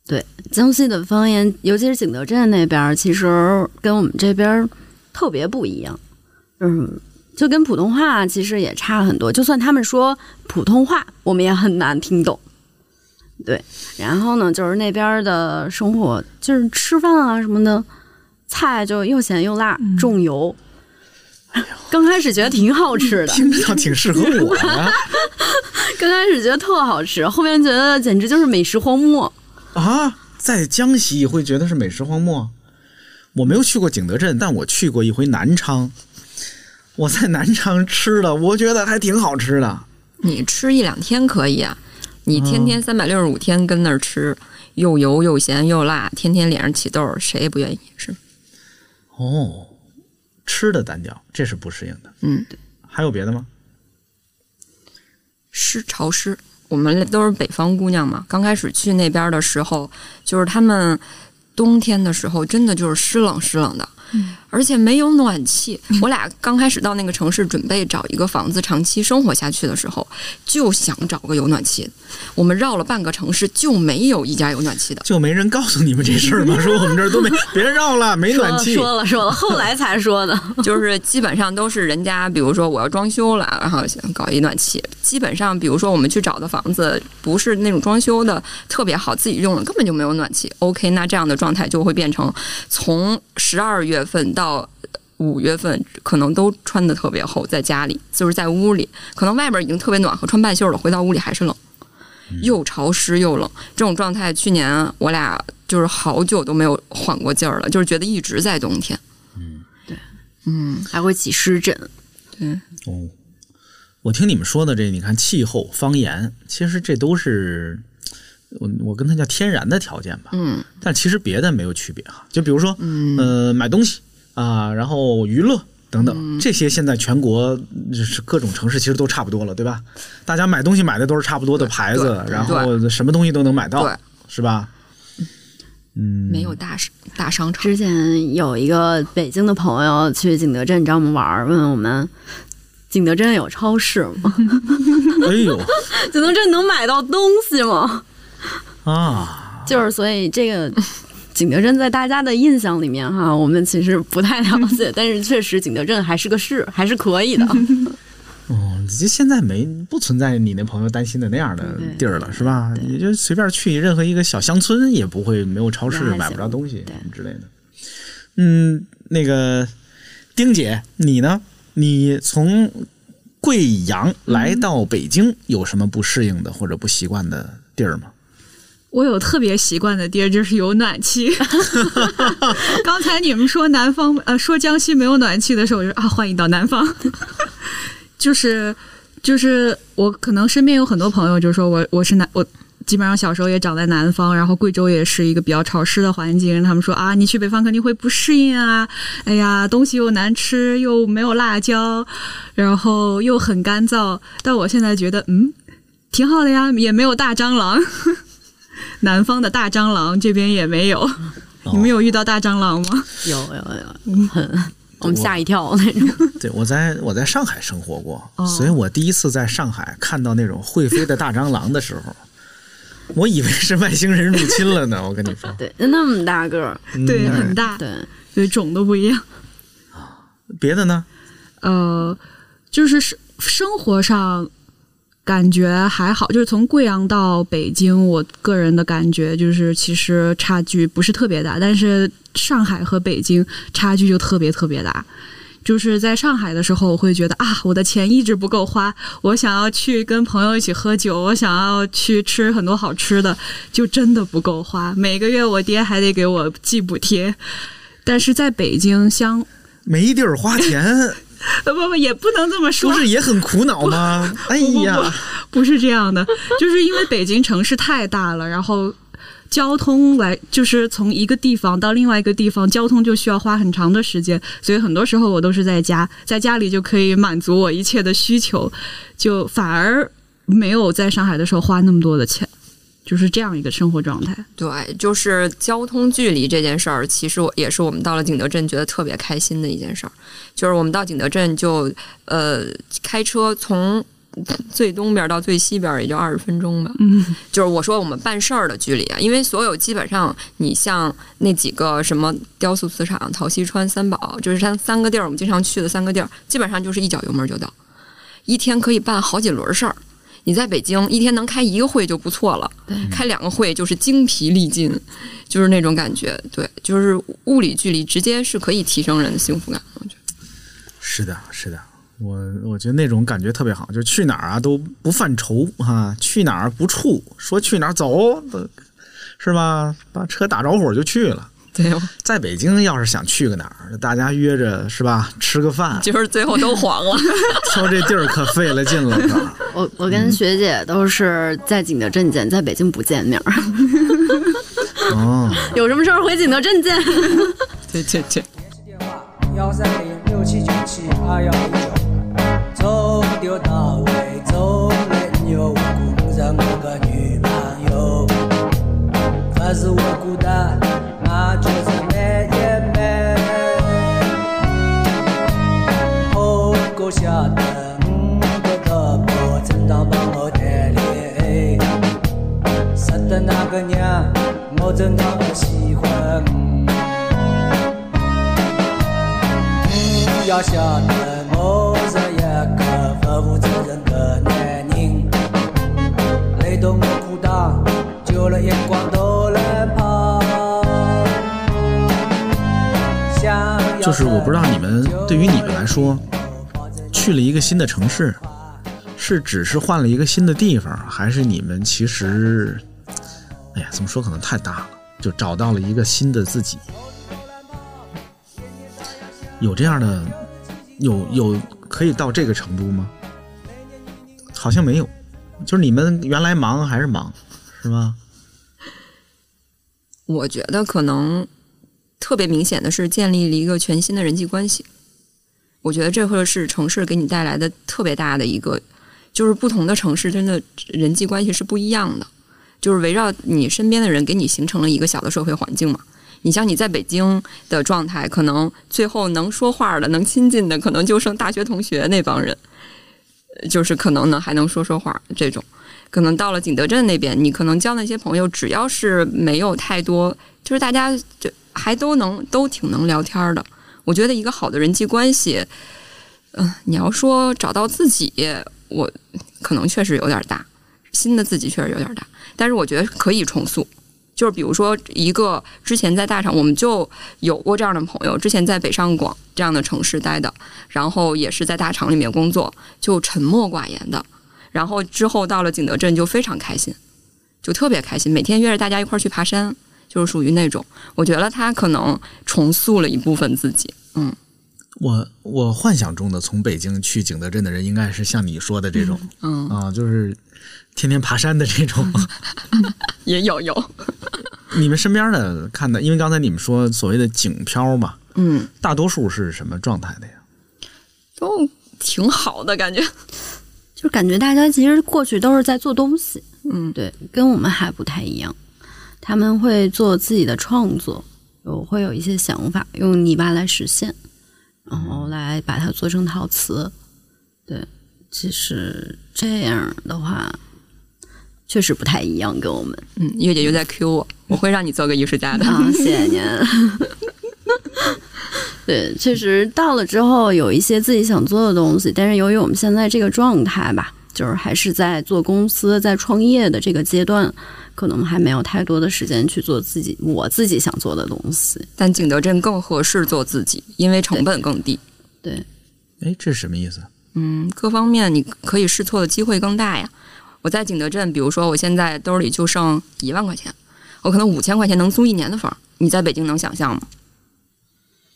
对，江西的方言，尤其是景德镇那边，其实跟我们这边特别不一样。嗯，就跟普通话其实也差很多。就算他们说普通话，我们也很难听懂。对，然后呢，就是那边的生活，就是吃饭啊什么的，菜就又咸又辣，重油。刚开始觉得挺好吃的，听着倒挺适合我呀。刚开始觉得特好吃，后面觉得简直就是美食荒漠。啊，在江西会觉得是美食荒漠。我没有去过景德镇，但我去过一回南昌。我在南昌吃的，我觉得还挺好吃的。你吃一两天可以啊，你天天三百六十五天跟那儿吃，又油又咸又辣，天天脸上起痘儿，谁也不愿意是。哦，吃的单调，这是不适应的。嗯，还有别的吗？湿潮湿。我们都是北方姑娘嘛，刚开始去那边的时候，就是他们冬天的时候，真的就是湿冷湿冷的，而且没有暖气。我俩刚开始到那个城市，准备找一个房子长期生活下去的时候，就想找个有暖气的。我们绕了半个城市，就没有一家有暖气的。就没人告诉你们这事儿吗？说我们这儿都没，别绕了，没暖气。说了说了，后来才说的。就是基本上都是人家，比如说我要装修了，然后想搞一暖气。基本上，比如说我们去找的房子，不是那种装修的特别好，自己用了根本就没有暖气。OK，那这样的状态就会变成从十二月份到五月份，可能都穿的特别厚，在家里就是在屋里，可能外边已经特别暖和，穿半袖了，回到屋里还是冷，又潮湿又冷。这种状态，去年我俩就是好久都没有缓过劲儿了，就是觉得一直在冬天。嗯，对，嗯还会起湿疹。对，哦，我听你们说的这，你看气候、方言，其实这都是我我跟他叫天然的条件吧。嗯，但其实别的没有区别哈。就比如说，呃，买东西啊，然后娱乐等等，这些现在全国就是各种城市其实都差不多了，对吧？大家买东西买的都是差不多的牌子，然后什么东西都能买到，是吧？嗯，没有大商大商场。之前有一个北京的朋友去景德镇找我们玩儿，问我们景德镇有超市吗？哎呦 景德镇能买到东西吗？啊，就是所以这个景德镇在大家的印象里面哈，我们其实不太了解，但是确实景德镇还是个市，还是可以的。哦，就现在没不存在你那朋友担心的那样的地儿了，是吧？你就随便去任何一个小乡村，也不会没有超市买不着东西之类的。嗯，那个丁姐，你呢？你从贵阳来到北京，有什么不适应的或者不习惯的地儿吗？我有特别习惯的地儿，就是有暖气。刚才你们说南方，呃，说江西没有暖气的时候，我就啊，欢迎到南方。就是就是我可能身边有很多朋友，就说我我是南我。基本上小时候也长在南方，然后贵州也是一个比较潮湿的环境。他们说啊，你去北方肯定会不适应啊，哎呀，东西又难吃，又没有辣椒，然后又很干燥。但我现在觉得，嗯，挺好的呀，也没有大蟑螂。南方的大蟑螂，这边也没有。你们有遇到大蟑螂吗？有有有，很我们吓一跳那种。对我在我在上海生活过，哦所以我第一次在上海看到那种会飞的大蟑螂的时候，我以为是外星人入侵了呢。我跟你说，对，那么大个儿，对，嗯很大，对，对，种都不一样。别的呢？呃，就是生生活上感觉还好，就是从贵阳到北京，我个人的感觉就是其实差距不是特别大，但是上海和北京差距就特别特别大。就是在上海的时候，我会觉得啊，我的钱一直不够花，我想要去跟朋友一起喝酒，我想要去吃很多好吃的，就真的不够花。每个月我爹还得给我寄补贴，但是在北京相没地儿花钱，呃不不也不能这么说，不是也很苦恼吗？哎呀，不是这样的，就是因为北京城市太大了，然后交通来就是从一个地方到另外一个地方，交通就需要花很长的时间，所以很多时候我都是在家，在家里就可以满足我一切的需求，就反而没有在上海的时候花那么多的钱，就是这样一个生活状态。对，就是交通距离这件事儿，其实我也是我们到了景德镇觉得特别开心的一件事儿。就是我们到景德镇就呃开车从最东边到最西边也就二十分钟吧。嗯，就是我说我们办事儿的距离啊，因为所有基本上你像那几个什么雕塑瓷厂、陶溪川、三宝，就是三三个地儿，我们经常去的三个地儿，基本上就是一脚油门就到，一天可以办好几轮事儿。你在北京一天能开一个会就不错了，开两个会就是精疲力尽，就是那种感觉。对，就是物理距离直接是可以提升人的幸福感。我觉得是的，是的，我我觉得那种感觉特别好，就去哪儿啊都不犯愁哈、去哪儿不怵，说去哪儿走，是吧？把车打着火就去了。对，在北京要是想去个哪儿，大家约着是吧？吃个饭，就是最后都黄了。说这地儿可费了劲了？我我跟学姐都是在景德镇见，在北京不见面儿。哦，有什么事儿回景德镇见。对对对，幺三零六七九七二幺一九，从头到尾从没有过任何个女朋友。可是我孤单，下的五个的破正当帮我带领。识得那个娘，我真的很喜欢。要晓得我是一个不负责任的男人，累到我裤裆揪了一光都能跑。就是我不知道你们对于你们来说，去了一个新的城市，是只是换了一个新的地方，还是你们其实，哎呀，怎么说可能太大了，就找到了一个新的自己？有这样的，有有可以到这个程度吗？好像没有，就是你们原来忙还是忙，是吧？我觉得可能特别明显的是建立了一个全新的人际关系。我觉得这会是城市给你带来的特别大的一个，就是不同的城市真的人际关系是不一样的，就是围绕你身边的人给你形成了一个小的社会环境嘛。你像你在北京的状态，可能最后能说话的、能亲近的，可能就剩大学同学那帮人，就是可能呢还能说说话这种。可能到了景德镇那边，你可能交那些朋友，只要是没有太多，就是大家就还都能都挺能聊天的。我觉得一个好的人际关系，嗯、你要说找到自己，我可能确实有点大，新的自己确实有点大，但是我觉得可以重塑。就是比如说，一个之前在大厂我们就有过这样的朋友，之前在北上广这样的城市待的，然后也是在大厂里面工作，就沉默寡言的，然后之后到了景德镇就非常开心，就特别开心，每天约着大家一块儿去爬山，就是属于那种，我觉得他可能重塑了一部分自己，嗯，我我幻想中的从北京去景德镇的人，应该是像你说的这种，嗯啊，就是天天爬山的这种。也有有，你们身边的看的，因为刚才你们说所谓的景漂嘛，嗯，大多数是什么状态的呀？都挺好的感觉，就感觉大家其实过去都是在做东西，嗯，对，跟我们还不太一样。他们会做自己的创作，有会有一些想法，用泥巴来实现，然后来把它做成陶瓷。对，其实这样的话，确实不太一样，跟我们嗯，月姐又在 Q 我，我会让你做个艺术家的。啊，谢谢您。对，确实到了之后有一些自己想做的东西，但是由于我们现在这个状态吧，就是还是在做公司、在创业的这个阶段，可能还没有太多的时间去做自己我自己想做的东西。但景德镇更合适做自己，因为成本更低。对，哎，这是什么意思？嗯，各方面你可以试错的机会更大呀。我在景德镇，比如说我现在兜里就剩一万块钱，我可能五千块钱能租一年的房，你在北京能想象吗？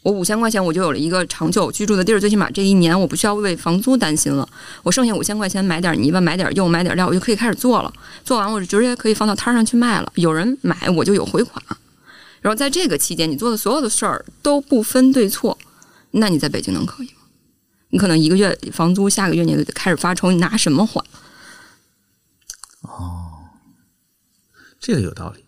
我五千块钱我就有了一个长久居住的地儿，最起码这一年我不需要为房租担心了。我剩下五千块钱买点泥巴，买点釉，买点料，我就可以开始做了。做完我就直接可以放到摊上去卖了，有人买我就有回款。然后在这个期间，你做的所有的事儿都不分对错，那你在北京能可以吗？你可能一个月房租，下个月你就开始发愁，你拿什么还？哦这个有道理。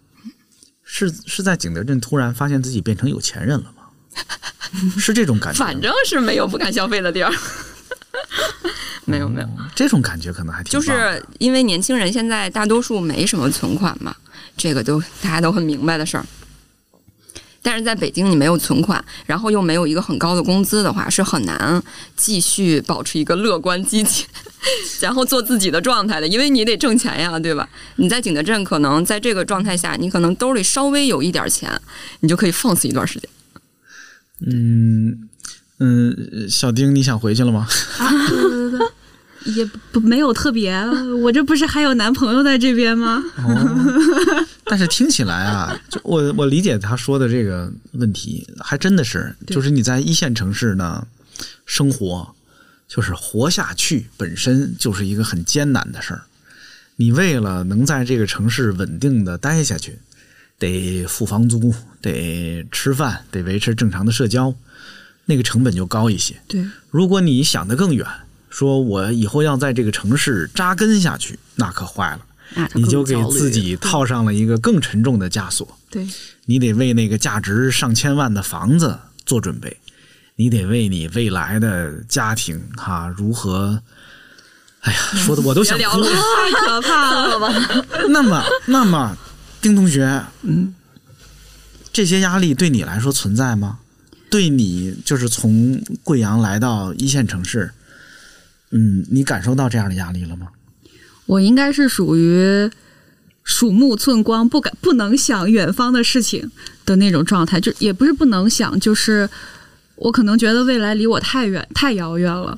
是是在景德镇突然发现自己变成有钱人了？是这种感觉？反正是没有不敢消费的地儿。没有没有，这种感觉可能还挺就是因为年轻人现在大多数没什么存款嘛，这个都大家都很明白的事儿。但是在北京，你没有存款，然后又没有一个很高的工资的话，是很难继续保持一个乐观积极，然后做自己的状态的，因为你得挣钱呀，对吧？你在景德镇，可能在这个状态下，你可能兜里稍微有一点钱，你就可以放肆一段时间。嗯嗯，小丁，你想回去了吗？啊，对对对，也不没有特别，我这不是还有男朋友在这边吗？哦，但是听起来啊，就我我理解他说的这个问题，还真的是，就是你在一线城市呢生活，就是活下去本身就是一个很艰难的事儿。你为了能在这个城市稳定的待下去，得付房租，得吃饭，得维持正常的社交，那个成本就高一些。对，如果你想得更远，说我以后要在这个城市扎根下去，那可坏了。你就给自己套上了一个更沉重的枷锁。对，你得为那个价值上千万的房子做准备，你得为你未来的家庭哈、如何？哎呀，说的我都想哭。太可怕了吧？那么，那么，丁同学，嗯，这些压力对你来说存在吗？对你就是从贵阳来到一线城市，嗯，你感受到这样的压力了吗？我应该是属于鼠目寸光，不敢不能想远方的事情的那种状态，就也不是不能想，就是我可能觉得未来离我太远太遥远了，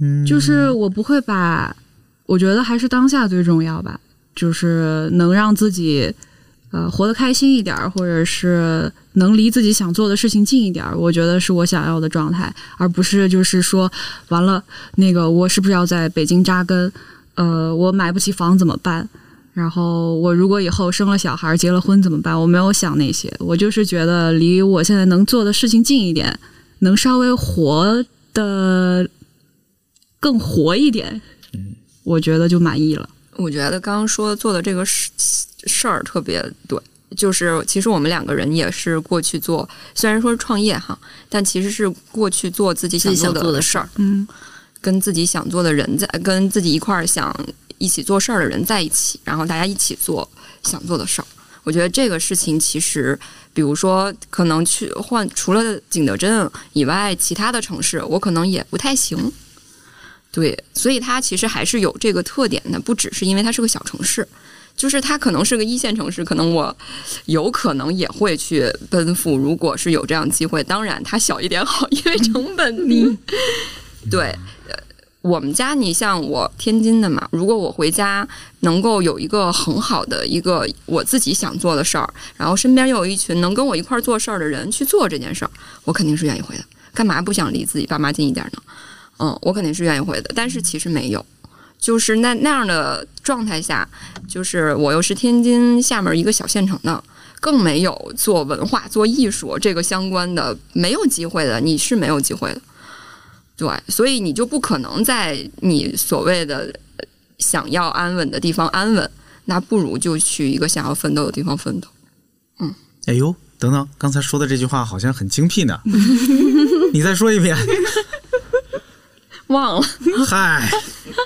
嗯，就是我不会把，我觉得还是当下最重要吧，就是能让自己呃活得开心一点，或者是能离自己想做的事情近一点，我觉得是我想要的状态，而不是就是说完了那个我是不是要在北京扎根？呃，我买不起房怎么办？然后我如果以后生了小孩、结了婚怎么办？我没有想那些，我就是觉得离我现在能做的事情近一点，能稍微活的更活一点，我觉得就满意了。我觉得刚刚说做的这个事事儿特别对，就是其实我们两个人也是过去做，虽然说是创业哈，但其实是过去做自己想做的事儿，嗯，跟自己想做的人在，跟自己一块儿想一起做事儿的人在一起，然后大家一起做想做的事儿。我觉得这个事情其实，比如说可能去换除了景德镇以外，其他的城市我可能也不太行。对，所以它其实还是有这个特点的，不只是因为它是个小城市，就是它可能是个一线城市，可能我有可能也会去奔赴。如果是有这样机会，当然它小一点好，因为成本低。对，呃，我们家你像我天津的嘛，如果我回家能够有一个很好的一个我自己想做的事儿，然后身边又有一群能跟我一块儿做事儿的人去做这件事儿，我肯定是愿意回的。干嘛不想离自己爸妈近一点呢？嗯，我肯定是愿意回的，但是其实没有。就是那那样的状态下，就是我又是天津下面一个小县城的，更没有做文化、做艺术这个相关的，没有机会的，你是没有机会的。对，所以你就不可能在你所谓的呃想要安稳的地方安稳，那不如就去一个想要奋斗的地方奋斗。嗯哎呦，等等，刚才说的这句话好像很精辟呢，你再说一遍。忘了，嗨，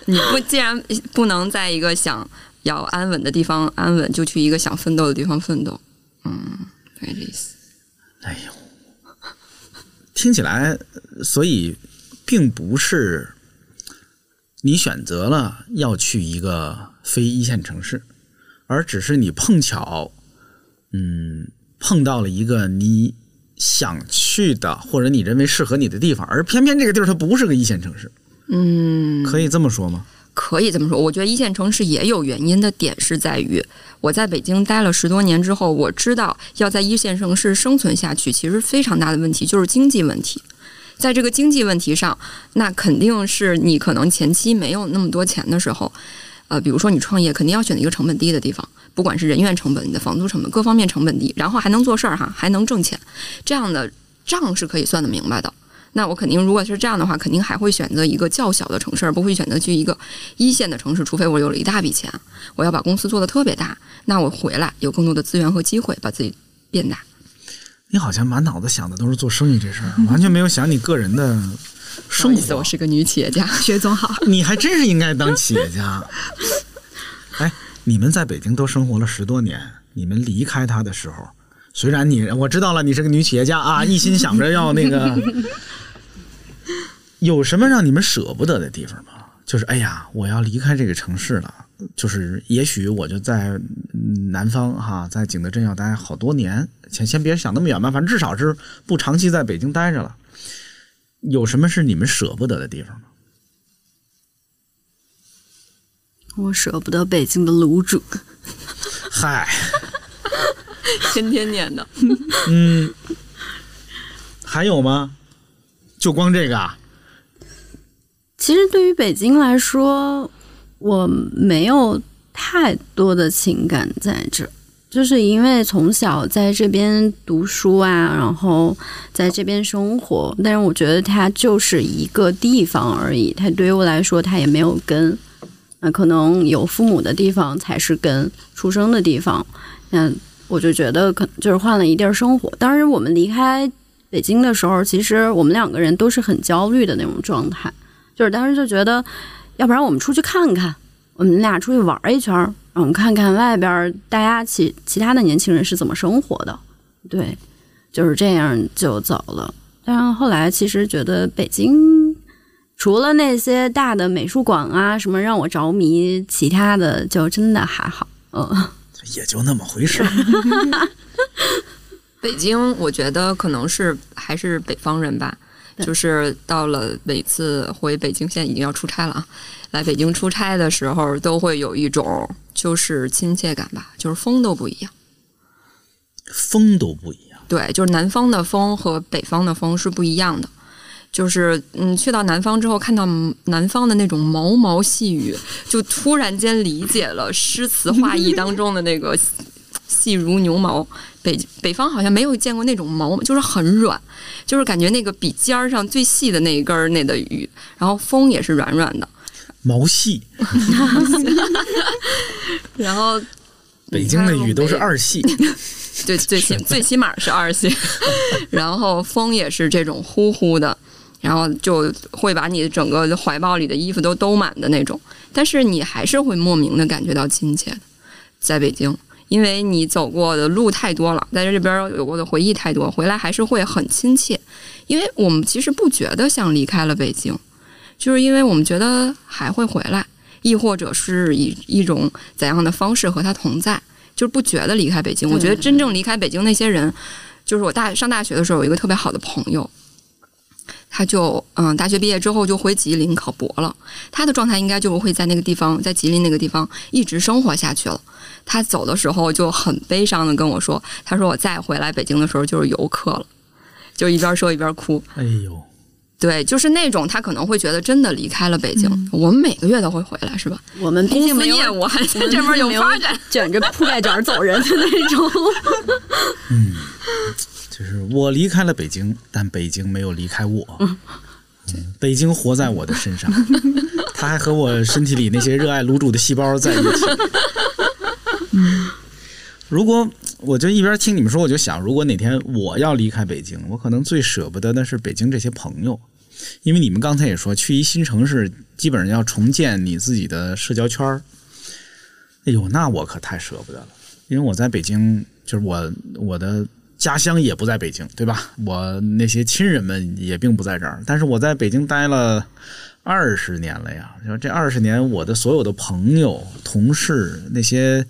你不既然不能在一个想要安稳的地方安稳，就去一个想奋斗的地方奋斗。嗯，对这意思。哎呦，听起来，所以并不是你选择了要去一个非一线城市，而只是你碰巧，嗯，碰到了一个你想去的或者你认为适合你的地方，而偏偏这个地儿它不是个一线城市，嗯，可以这么说吗？可以这么说，我觉得一线城市也有原因的点是在于，我在北京待了十多年之后，我知道要在一线城市生存下去，其实非常大的问题就是经济问题。在这个经济问题上，那肯定是你可能前期没有那么多钱的时候，呃，比如说你创业，肯定要选择一个成本低的地方，不管是人员成本、你的房租成本各方面成本低，然后还能做事儿哈，还能挣钱，这样的账是可以算得明白的。那我肯定，如果是这样的话，肯定还会选择一个较小的城市，而不会选择去一个一线的城市。除非我有了一大笔钱，我要把公司做得特别大，那我回来有更多的资源和机会把自己变大。你好像满脑子想的都是做生意这事儿，完全没有想你个人的生活我。是个女企业家。薛总好，你还真是应该当企业家。哎，你们在北京都生活了十多年，你们离开他的时候，虽然你我知道了，你是个女企业家啊，一心想着要那个，有什么让你们舍不得的地方吗？就是哎呀，我要离开这个城市了，就是也许我就在嗯南方哈，在景德镇要待好多年。先先别想那么远吧，反正至少是不长期在北京待着了。有什么是你们舍不得的地方吗？我舍不得北京的卤煮，嗨，天天念的，嗯，还有吗？就光这个啊？其实对于北京来说，我没有太多的情感在这儿，就是因为从小在这边读书啊，然后在这边生活，但是我觉得它就是一个地方而已，它对于我来说它也没有根，那可能有父母的地方才是根，出生的地方，那我就觉得可能就是换了一地儿生活。当时我们离开北京的时候，其实我们两个人都是很焦虑的那种状态。就是当时就觉得，要不然我们出去看看，我们俩出去玩一圈我们看看外边儿大家其其他的年轻人是怎么生活的。对，就是这样就走了。但是后来其实觉得北京除了那些大的美术馆啊什么让我着迷，其他的就真的还好。嗯，也就那么回事儿。北京，我觉得可能是还是北方人吧。就是到了每次回北京，现在已经要出差了啊。来北京出差的时候，都会有一种就是亲切感吧，就是风都不一样。风都不一样。对，就是南方的风和北方的风是不一样的。就是嗯，去到南方之后，看到南方的那种毛毛细雨，就突然间理解了诗词画意当中的那个细如牛毛。北北方好像没有见过那种毛，就是很软，就是感觉那个笔尖儿上最细的那一根儿那的雨，然后风也是软软的，毛细，然后 北京的雨都是二细，对，最起最起码是二细，然后风也是这种呼呼的，然后就会把你整个怀抱里的衣服都兜满的那种，但是你还是会莫名的感觉到亲切的，在北京，因为你走过的路太多了，在这边有过的回忆太多，回来还是会很亲切，因为我们其实不觉得像离开了北京，就是因为我们觉得还会回来，亦或者是以一种怎样的方式和他同在。就是不觉得离开北京。我觉得真正离开北京那些人，就是我大上大学的时候有一个特别好的朋友，他就嗯大学毕业之后就回吉林考博了。他的状态应该就会在那个地方，在吉林那个地方一直生活下去了。他走的时候就很悲伤的跟我说：“他说我再回来北京的时候就是游客了。”就一边说一边哭。哎呦，对，就是那种他可能会觉得真的离开了北京。我们每个月都会回来，是吧？我们毕公司竟没有业务还在这边有发展。卷着铺盖卷儿走人的那种。嗯就是我离开了北京，但北京没有离开我。嗯北京活在我的身上，他还和我身体里那些热爱卤煮的细胞在一起。如果我就一边听你们说，我就想，如果哪天我要离开北京，我可能最舍不得的是北京这些朋友，因为你们刚才也说，去一新城市，基本上要重建你自己的社交圈儿。哎呦，那我可太舍不得了，因为我在北京，就是我我的家乡也不在北京，对吧？我那些亲人们也并不在这儿，但是我在北京待了二十年了呀。这二十年，我的所有的朋友、同事，那些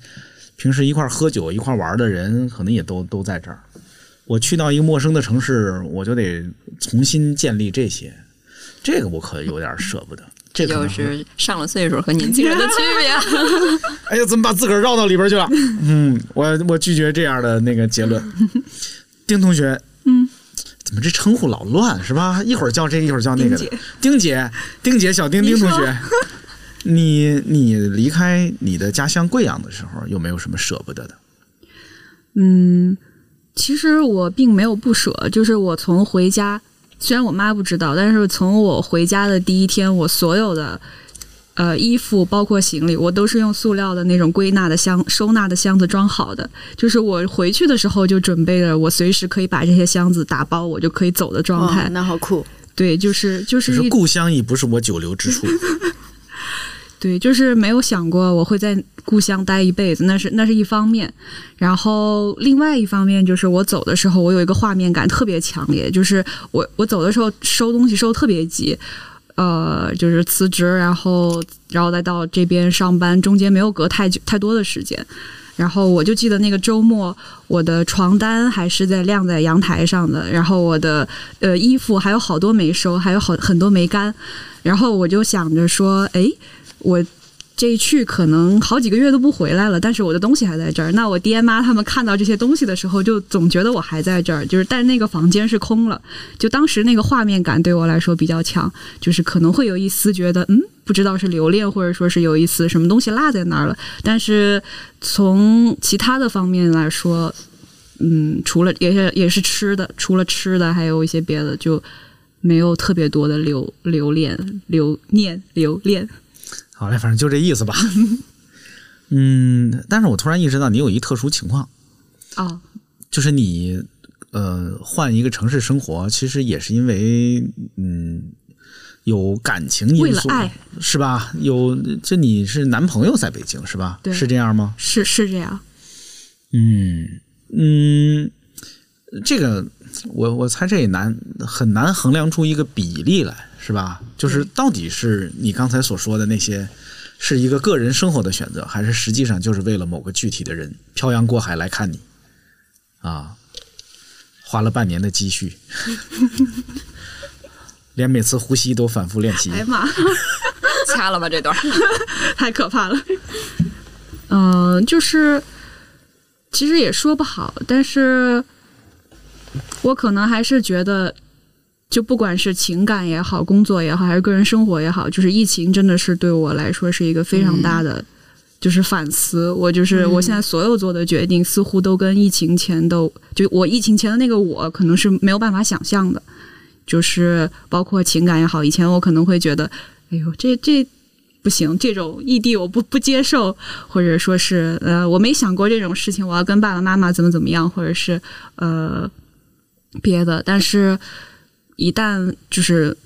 平时一块喝酒、一块玩的人，可能也都都在这儿。我去到一个陌生的城市，我就得重新建立这些，这个我可有点舍不得。这就是上了岁数和年轻人的区别。哎呀，怎么把自个儿绕到里边去了？嗯，我我拒绝这样的那个结论。丁同学，嗯，怎么这称呼老乱是吧？一会儿叫这个，一会儿叫那个的丁姐。丁姐，丁姐，小丁，丁同学，你你离开你的家乡贵阳的时候，有没有什么舍不得的？嗯，其实我并没有不舍，就是我从回家，虽然我妈不知道，但是从我回家的第一天，我所有的呃衣服包括行李，我都是用塑料的那种归纳的箱、收纳的箱子装好的。就是我回去的时候就准备了，我随时可以把这些箱子打包，我就可以走的状态。哦那好酷。对，就是就就是是故乡已不是我久留之处。对，就是没有想过我会在故乡待一辈子，那是那是一方面。然后另外一方面就是我走的时候，我有一个画面感特别强烈，就是我我走的时候收东西收特别急，呃，就是辞职，然后然后再到这边上班，中间没有隔太久太多的时间。然后我就记得那个周末，我的床单还是在晾在阳台上的，然后我的呃衣服还有好多没收，还有好很多没干。然后我就想着说，哎，我这一去可能好几个月都不回来了，但是我的东西还在这儿。那我爹妈他们看到这些东西的时候，就总觉得我还在这儿，就是但那个房间是空了。就当时那个画面感对我来说比较强，就是可能会有一丝觉得，嗯，不知道是留恋，或者说是有一丝什么东西落在那儿了。但是从其他的方面来说，嗯，除了也是也是吃的，除了吃的，还有一些别的，就没有特别多的留留恋、留念、留恋。好嘞，反正就这意思吧。嗯，但是我突然意识到你有一特殊情况，哦，就是你呃换一个城市生活，其实也是因为嗯有感情因素，是吧？有这你是男朋友在北京是吧？对是这样吗？是是这样。嗯嗯，这个我我猜这也难很难衡量出一个比例来，是吧？就是到底是你刚才所说的那些，是一个个人生活的选择，还是实际上就是为了某个具体的人漂洋过海来看你啊？花了半年的积蓄，连每次呼吸都反复练习哎。呀妈！掐了吧这段。太可怕了。嗯、就是其实也说不好，但是我可能还是觉得，就不管是情感也好，工作也好，还是个人生活也好，就是疫情真的是对我来说是一个非常大的。就是反思，我就是我现在所有做的决定，似乎都跟疫情前都就我疫情前的那个我，可能是没有办法想象的。就是包括情感也好，以前我可能会觉得，哎呦，这这不行，这种异地我不不接受，或者说是呃，我没想过这种事情，我要跟爸爸妈妈怎么怎么样，或者是呃别的。但是，一旦就是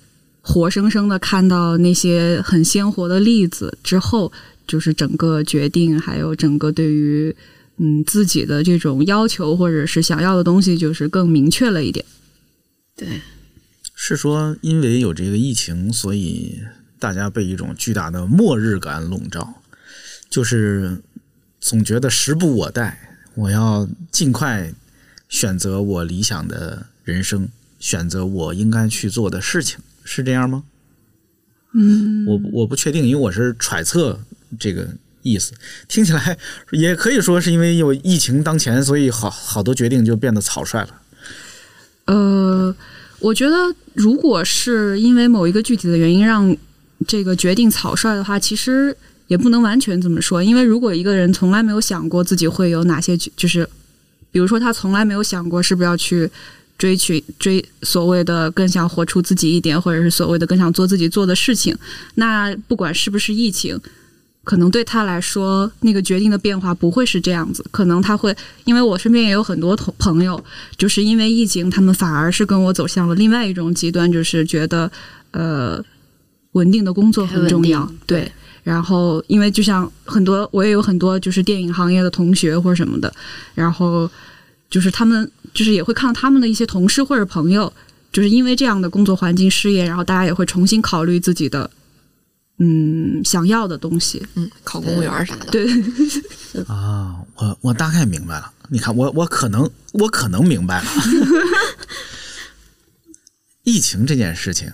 活生生的看到那些很鲜活的例子之后，就是整个决定，还有整个对于嗯自己的这种要求或者是想要的东西，就是更明确了一点。对，是说因为有这个疫情，所以大家被一种巨大的末日感笼罩，就是总觉得时不我待，我要尽快选择我理想的人生，选择我应该去做的事情，是这样吗？嗯，我我不确定，因为我是揣测这个意思，听起来也可以说是因为有疫情当前，所以好好多决定就变得草率了。呃，我觉得如果是因为某一个具体的原因让这个决定草率的话，其实也不能完全这么说。因为如果一个人从来没有想过自己会有哪些，就是比如说他从来没有想过是不是要去追取追所谓的更想活出自己一点，或者是所谓的更想做自己做的事情，那不管是不是疫情。可能对他来说，那个决定的变化不会是这样子。可能他会，因为我身边也有很多同朋友，就是因为疫情，他们反而是跟我走向了另外一种极端，就是觉得呃，稳定的工作很重要。对，然后因为就像很多，我也有很多就是电影行业的同学或者什么的，然后就是他们就是也会看到他们的一些同事或者朋友，就是因为这样的工作环境失业，然后大家也会重新考虑自己的嗯想要的东西。嗯，考公务员啥的。对，啊，我我大概明白了。你看，我我可能我可能明白了。疫情这件事情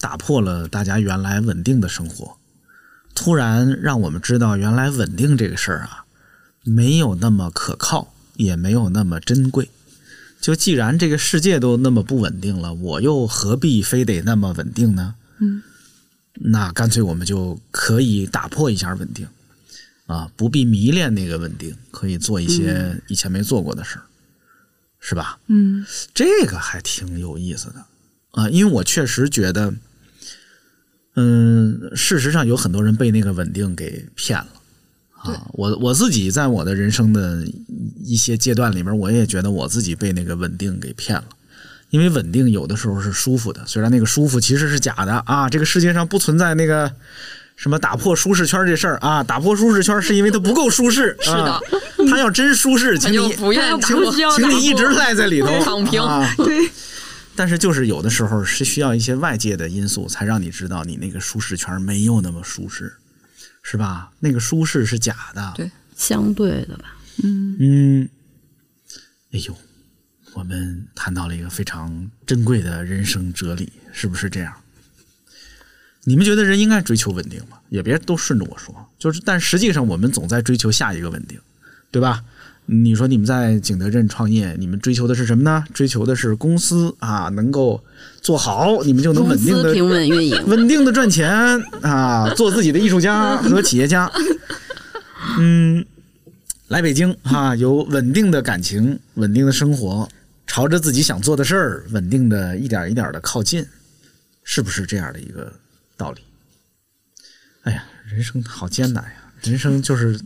打破了大家原来稳定的生活，突然让我们知道，原来稳定这个事儿啊，没有那么可靠，也没有那么珍贵。就既然这个世界都那么不稳定了，我又何必非得那么稳定呢？嗯，那干脆我们就可以打破一下稳定。啊，不必迷恋那个稳定，可以做一些以前没做过的事儿，是吧？嗯这个还挺有意思的啊，因为我确实觉得，嗯，事实上有很多人被那个稳定给骗了啊。我我自己在我的人生的一些阶段里面，我也觉得我自己被那个稳定给骗了。因为稳定有的时候是舒服的，虽然那个舒服其实是假的啊。这个世界上不存在那个什么打破舒适圈这事儿啊，打破舒适圈是因为它不够舒适。是的啊，他要真舒适，请你不愿请请你一直赖在里头 躺平啊。对，但是就是有的时候是需要一些外界的因素，才让你知道你那个舒适圈没有那么舒适，是吧？那个舒适是假的。对相对的吧。嗯嗯，哎呦，我们谈到了一个非常珍贵的人生哲理，是不是这样？你们觉得人应该追求稳定吗？也别都顺着我说，就是，但实际上我们总在追求下一个稳定，对吧？你说你们在景德镇创业，你们追求的是什么呢？追求的是公司啊能够做好，你们就能稳定的平稳运营，稳定的赚钱啊，做自己的艺术家 和企业家。嗯，来北京啊，有稳定的感情，稳定的生活，朝着自己想做的事儿，稳定的一点一点的靠近，是不是这样的一个道理？哎呀，人生好艰难呀！人生就是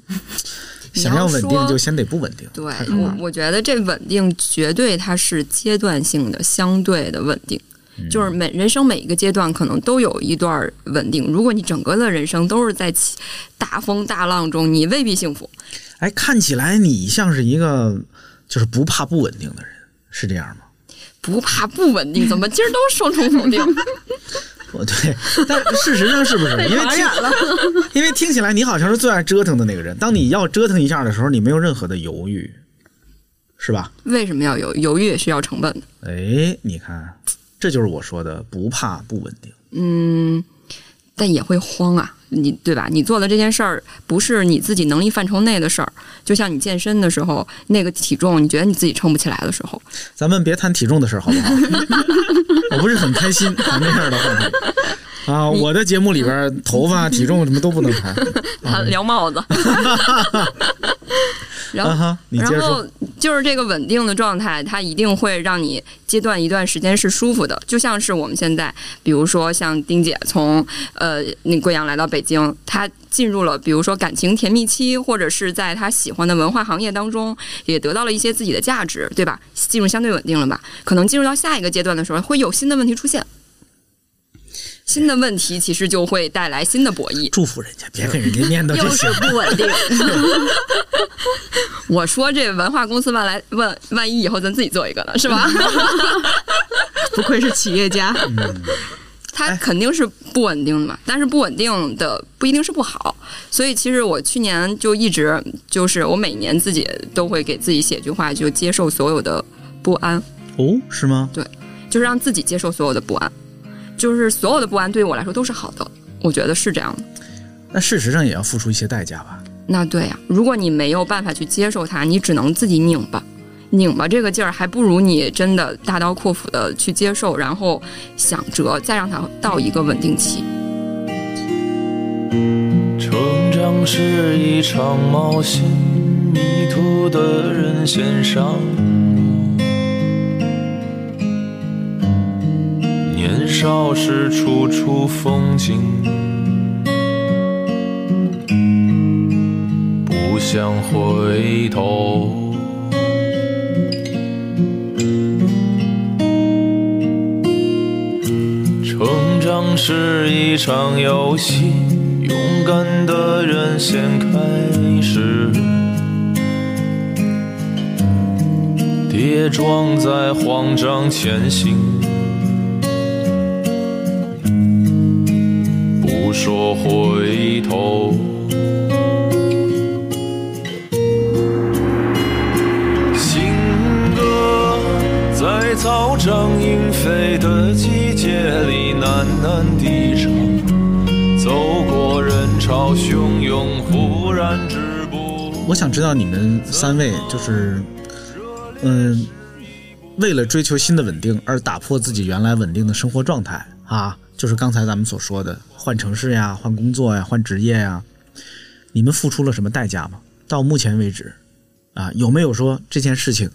想要稳定，就先得不稳定。对我，我觉得这稳定绝对它是阶段性的、相对的稳定，嗯就是每人生每一个阶段可能都有一段稳定。如果你整个的人生都是在起大风大浪中，你未必幸福。哎，看起来你像是一个就是不怕不稳定的人，是这样吗？不怕不稳定，怎么今儿都双重否定？哦，对，但事实上是不是？因为听，因为听起来你好像是最爱折腾的那个人。当你要折腾一下的时候，你没有任何的犹豫，是吧？为什么要犹犹豫也需要成本的？哎，你看，这就是我说的不怕不稳定。嗯，但也会慌啊，你对吧？你做的这件事儿不是你自己能力范畴内的事儿，就像你健身的时候，那个体重你觉得你自己撑不起来的时候，咱们别谈体重的事儿，好不好？我不是很开心谈这样的话题啊。我的节目里边，头发、体重什么都不能谈。他聊帽子。然后然后。就是这个稳定的状态，它一定会让你阶段一段时间是舒服的，就像是我们现在，比如说像丁姐从呃那贵阳来到北京，她进入了比如说感情甜蜜期，或者是在她喜欢的文化行业当中，也得到了一些自己的价值，对吧？进入相对稳定了吧？可能进入到下一个阶段的时候，会有新的问题出现。新的问题其实就会带来新的博弈。祝福人家，别跟人家念叨这又些是。不稳定。我说这文化公司万来万万一以后咱自己做一个呢，是吧？不愧是企业家。他肯定是不稳定的嘛，但是不稳定的不一定是不好，所以其实我去年就一直就是我每年自己都会给自己写句话，就接受所有的不安，哦，是吗？对就是让自己接受所有的不安，就是所有的不安对于我来说都是好的，我觉得是这样的。那事实上也要付出一些代价吧？那对呀、如果你没有办法去接受它，你只能自己拧吧。拧吧这个劲儿，还不如你真的大刀阔斧的去接受，然后想辙，再让它到一个稳定期。成长是一场冒险，迷途的人先上少时处处风景，不想回头。成长是一场游戏，勇敢的人先开始。跌撞在慌张前行，说回头。新歌在草长莺飞的季节里喃喃低唱，走过人潮汹涌，忽然止步。我想知道你们三位就是，嗯，为了追求新的稳定而打破自己原来稳定的生活状态啊，就是刚才咱们所说的换城市呀、换工作呀、换职业呀，你们付出了什么代价吗？到目前为止，啊，有没有说这件事情，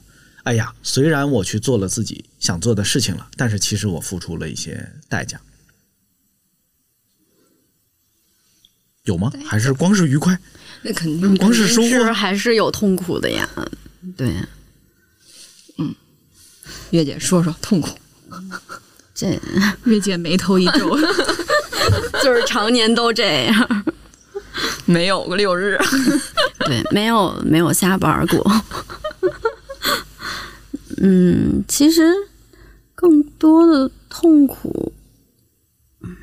哎呀，虽然我去做了自己想做的事情了，但是其实我付出了一些代价，有吗？还是光是愉快？那肯定光是收获是还是有痛苦的呀。对，嗯月姐说说痛苦。这月姐眉头一皱，就是常年都这样。没有个六日，对，没有没有下班过。嗯，其实更多的痛苦，嗯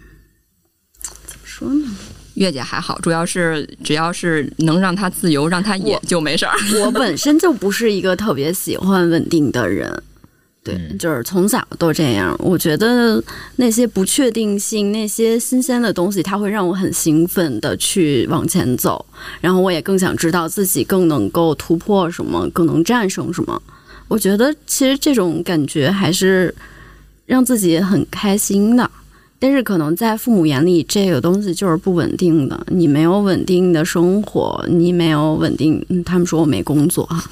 怎么说呢？月姐还好，主要是只要是能让她自由，让她野就没事儿。我本身就不是一个特别喜欢稳定的人，对，就是从小都这样。我觉得那些不确定性、那些新鲜的东西，它会让我很兴奋的去往前走，然后我也更想知道自己更能够突破什么，更能战胜什么。我觉得其实这种感觉还是让自己很开心的。但是可能在父母眼里，这个东西就是不稳定的。你没有稳定的生活，你没有稳定，嗯、他们说我没工作啊，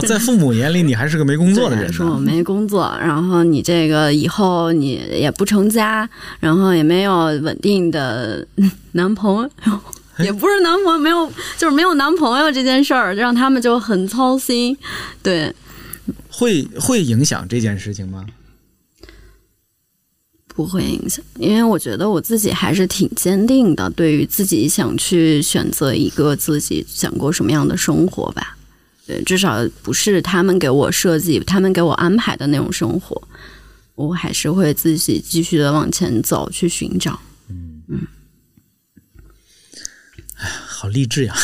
哦，在父母眼里，你还是个没工作的人对说我。没工作，然后你这个以后你也不成家，然后也没有稳定的嗯男朋友。也不是男朋友没有，就是没有男朋友这件事儿，让他们就很操心。对，会会影响这件事情吗？不会影响，因为我觉得我自己还是挺坚定的，对于自己想去选择一个自己想过什么样的生活吧。对，至少不是他们给我设计、他们给我安排的那种生活，我还是会自己继续的往前走，去寻找嗯。好励志呀！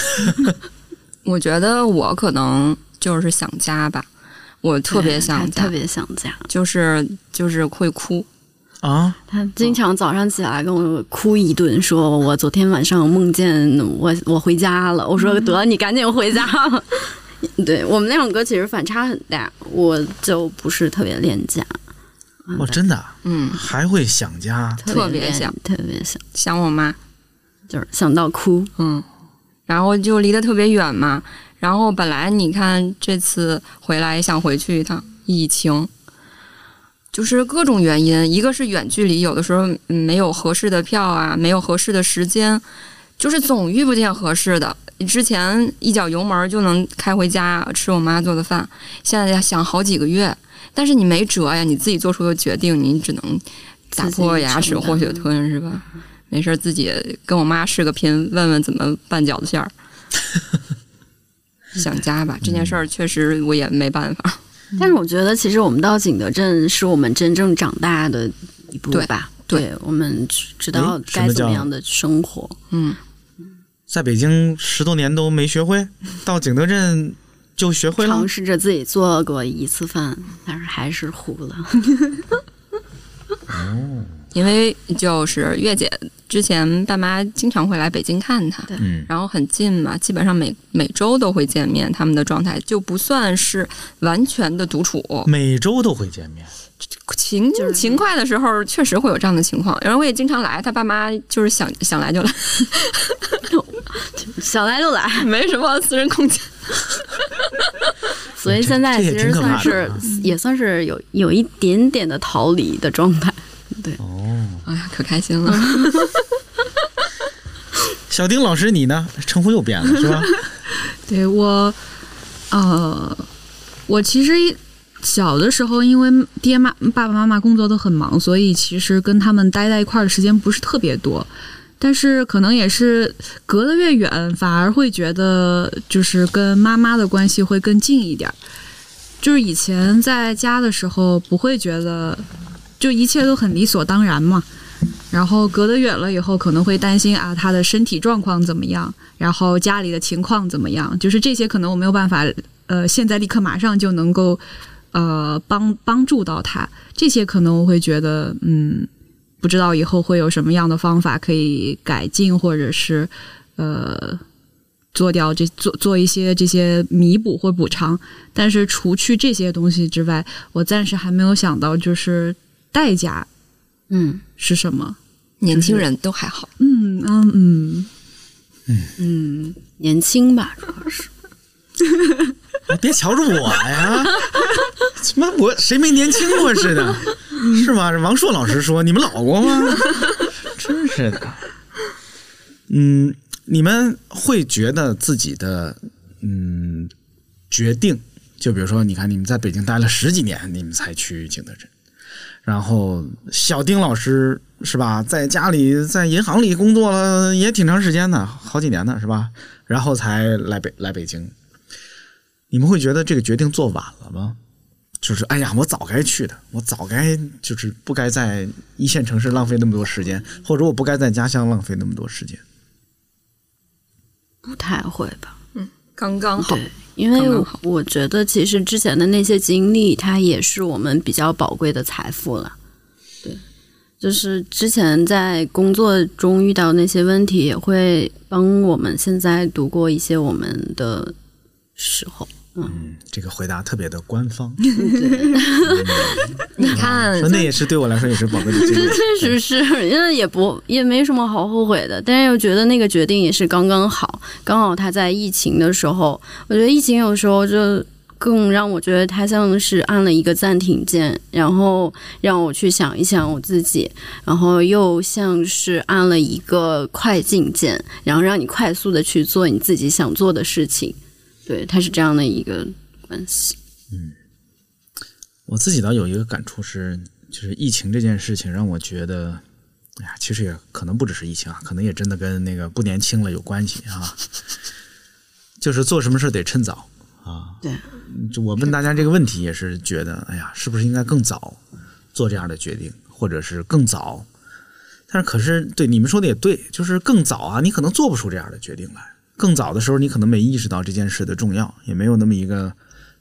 我觉得我可能就是想家吧，我特别想家，特别想家。就是就是会哭。啊，他经常早上起来跟我哭一顿，说我昨天晚上梦见我我回家了。我说得，你赶紧回家了。对我们那首歌其实反差很大，我就不是特别恋家，哦，真的啊嗯，还会想家，特别想特别想，想我妈，就是想到哭。嗯，然后就离得特别远嘛。然后本来你看这次回来也想回去一趟，疫情，就是各种原因，一个是远距离，有的时候嗯没有合适的票啊，没有合适的时间，就是总遇不见合适的。之前一脚油门就能开回家吃我妈做的饭，现在要想好几个月，但是你没辙呀，你自己做出的决定，你只能打破牙齿或血吞是吧？没事儿自己跟我妈视个频，问问怎么拌饺子馅儿。想家吧，这件事儿确实我也没办法。但是我觉得，其实我们到景德镇是我们真正长大的一步吧。对对，我们知道该怎么样的生活。嗯，在北京十多年都没学会，到景德镇就学会了尝。试着自己做过一次饭，但是还是糊了。因为就是月姐之前爸妈经常会来北京看她，然后很近嘛，基本上每每周都会见面，他们的状态就不算是完全的独处。每周都会见面。勤就是勤快的时候，确实会有这样的情况。然后我也经常来，他爸妈就是想想来就来，想来就来，没什么私人空间。所以现在其实算是啊也算是有有一点点的逃离的状态。哎呀，可开心了。小丁老师，你呢？称呼又变了是吧？对我，呃，我其实小的时候，因为爹妈爸爸妈妈工作都很忙，所以其实跟他们待在一块儿的时间不是特别多。但是可能也是隔得越远，反而会觉得就是跟妈妈的关系会更近一点儿。就是以前在家的时候，不会觉得就一切都很理所当然嘛。然后隔得远了以后，可能会担心啊，他的身体状况怎么样，然后家里的情况怎么样，就是这些可能我没有办法，呃，现在立刻马上就能够，呃，帮帮助到他。这些可能我会觉得，嗯，不知道以后会有什么样的方法可以改进，或者是，呃，做掉这做做一些这些弥补或补偿。但是除去这些东西之外，我暂时还没有想到就是代价嗯是什么。年轻人都还好，嗯嗯嗯，嗯，年轻吧，主要是。哎别瞧着我呀！怎么我谁没年轻过似的？是吗？这王硕老师说你们老过吗？真是的。嗯，你们会觉得自己的嗯决定，就比如说，你看你们在北京待了十几年，你们才去景德镇，然后小丁老师是吧，在家里在银行里工作了也挺长时间的，好几年呢是吧？然后才来北来北京。你们会觉得这个决定做晚了吗？就是哎呀，我早该去的，我早该就是不该在一线城市浪费那么多时间，或者我不该在家乡浪费那么多时间。不太会吧？刚刚好。对，因为我觉得其实之前的那些经历，它也是我们比较宝贵的财富了。对，就是之前在工作中遇到那些问题，也会帮我们现在度过一些我们的时候。嗯，这个回答特别的官方，你看，那也是对我来说也是宝贵的经历。确实是，因为也不也没什么好后悔的，但是又觉得那个决定也是刚刚好，刚好他在疫情的时候，我觉得疫情有时候就更让我觉得他像是按了一个暂停键，然后让我去想一想我自己，然后又像是按了一个快进键，然后让你快速的去做你自己想做的事情，对，它是这样的一个关系。嗯我自己倒有一个感触是，就是疫情这件事情让我觉得，哎呀，其实也可能不只是疫情啊，可能也真的跟那个不年轻了有关系啊。就是做什么事得趁早啊。对，就我问大家这个问题，也是觉得，哎呀，是不是应该更早做这样的决定，或者是更早？但是可是，对你们说的也对，就是更早啊，你可能做不出这样的决定来。更早的时候，你可能没意识到这件事的重要，也没有那么一个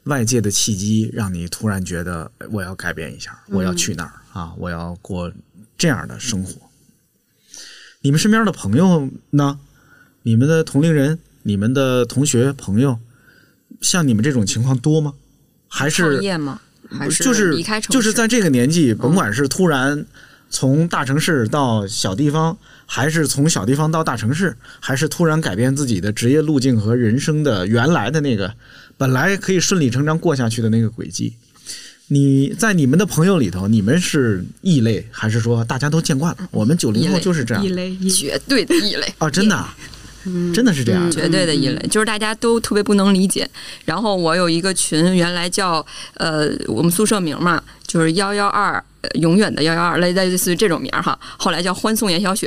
外界的契机，让你突然觉得哎我要改变一下，我要去那儿啊，我要过这样的生活。你们身边的朋友呢？你们的同龄人、你们的同学朋友，像你们这种情况多吗？还是创业吗？还是就是离开城市？就是在这个年纪，甭管是突然从大城市到小地方，还是从小地方到大城市，还是突然改变自己的职业路径和人生的原来的那个本来可以顺理成章过下去的那个轨迹。你在你们的朋友里头，你们是异类，还是说大家都见惯了？我们九零后就是这样异类绝对的异类，啊，真的啊，真的是这样的。绝对的异类，就是大家都特别不能理解。然后我有一个群，原来叫呃我们宿舍名嘛，就是幺幺二，呃永远的幺幺二，类类似于这种名儿哈。后来叫欢送严小雪，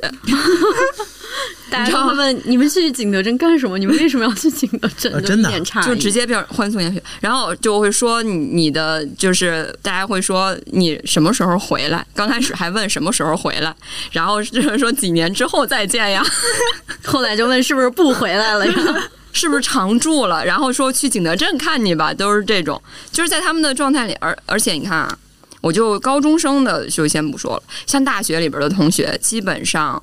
大家会问你们去景德镇干什么？你们为什么要去景德镇？真的就直接变欢送下去，然后就会说你你的就是大家会说你什么时候回来？刚开始还问什么时候回来，然后就是说几年之后再见呀，后来就问是不是不回来了呀？是不是常住了？然后说去景德镇看你吧，都是这种，就是在他们的状态里，而而且你看啊，我就高中生的就先不说了，像大学里边的同学，基本上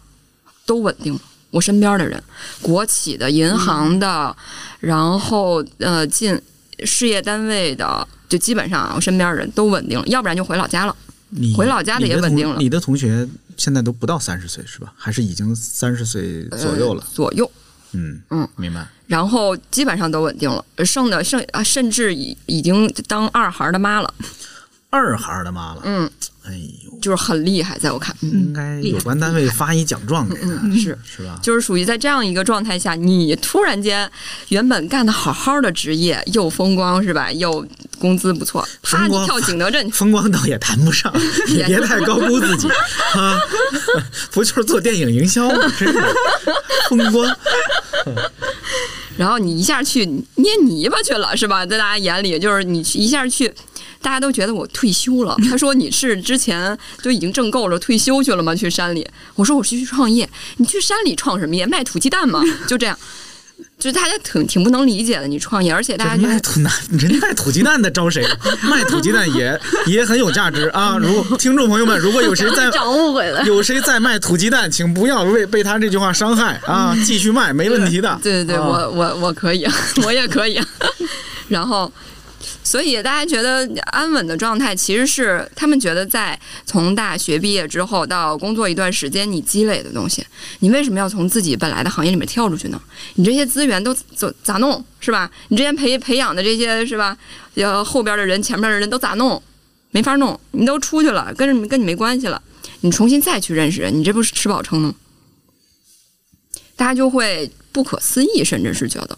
都稳定了。我身边的人，国企的、银行的，然后呃进事业单位的，就基本上啊我身边人都稳定了，要不然就回老家了。你回老家的也稳定了你的同学现在都不到三十岁是吧？还是已经三十岁左右了？呃左右，嗯嗯，明白。然后基本上都稳定了，剩的剩啊，甚至已已经当二孩的妈了。二孩的妈了，嗯，哎呦，就是很厉害，在我看，应该有关单位发一奖状给他，是是吧？就是属于在这样一个状态下，你突然间原本干的好好的职业又风光是吧？又工资不错，啪你跳景德镇去，风光倒也谈不上，你别太高估自己啊！不就是做电影营销吗？真是风光，然后你一下去捏泥巴去了是吧？在大家眼里，就是你去一下去。大家都觉得我退休了。他说：“你是之前就已经挣够了，退休去了吗？去山里？”我说：“我是去创业。你去山里创什么业？卖土鸡蛋吗？就这样。”就大家挺挺不能理解的，你创业，而且大家卖土蛋，人家卖土鸡蛋的招谁？卖土鸡蛋也也很有价值啊！如果听众朋友们，如果有谁在找误会了，有谁在卖土鸡蛋，请不要为被他这句话伤害啊！继续卖，没问题的。对对对，啊我我我可以，我也可以。然后，所以大家觉得安稳的状态，其实是他们觉得在从大学毕业之后到工作一段时间，你积累的东西，你为什么要从自己本来的行业里面跳出去呢？你这些资源都咋咋弄是吧？你之前培培养的这些是吧？呃，后边的人、前面的人都咋弄？没法弄，你都出去了，跟跟你没关系了，你重新再去认识人，你这不是吃饱撑的吗？大家就会不可思议，甚至是觉得。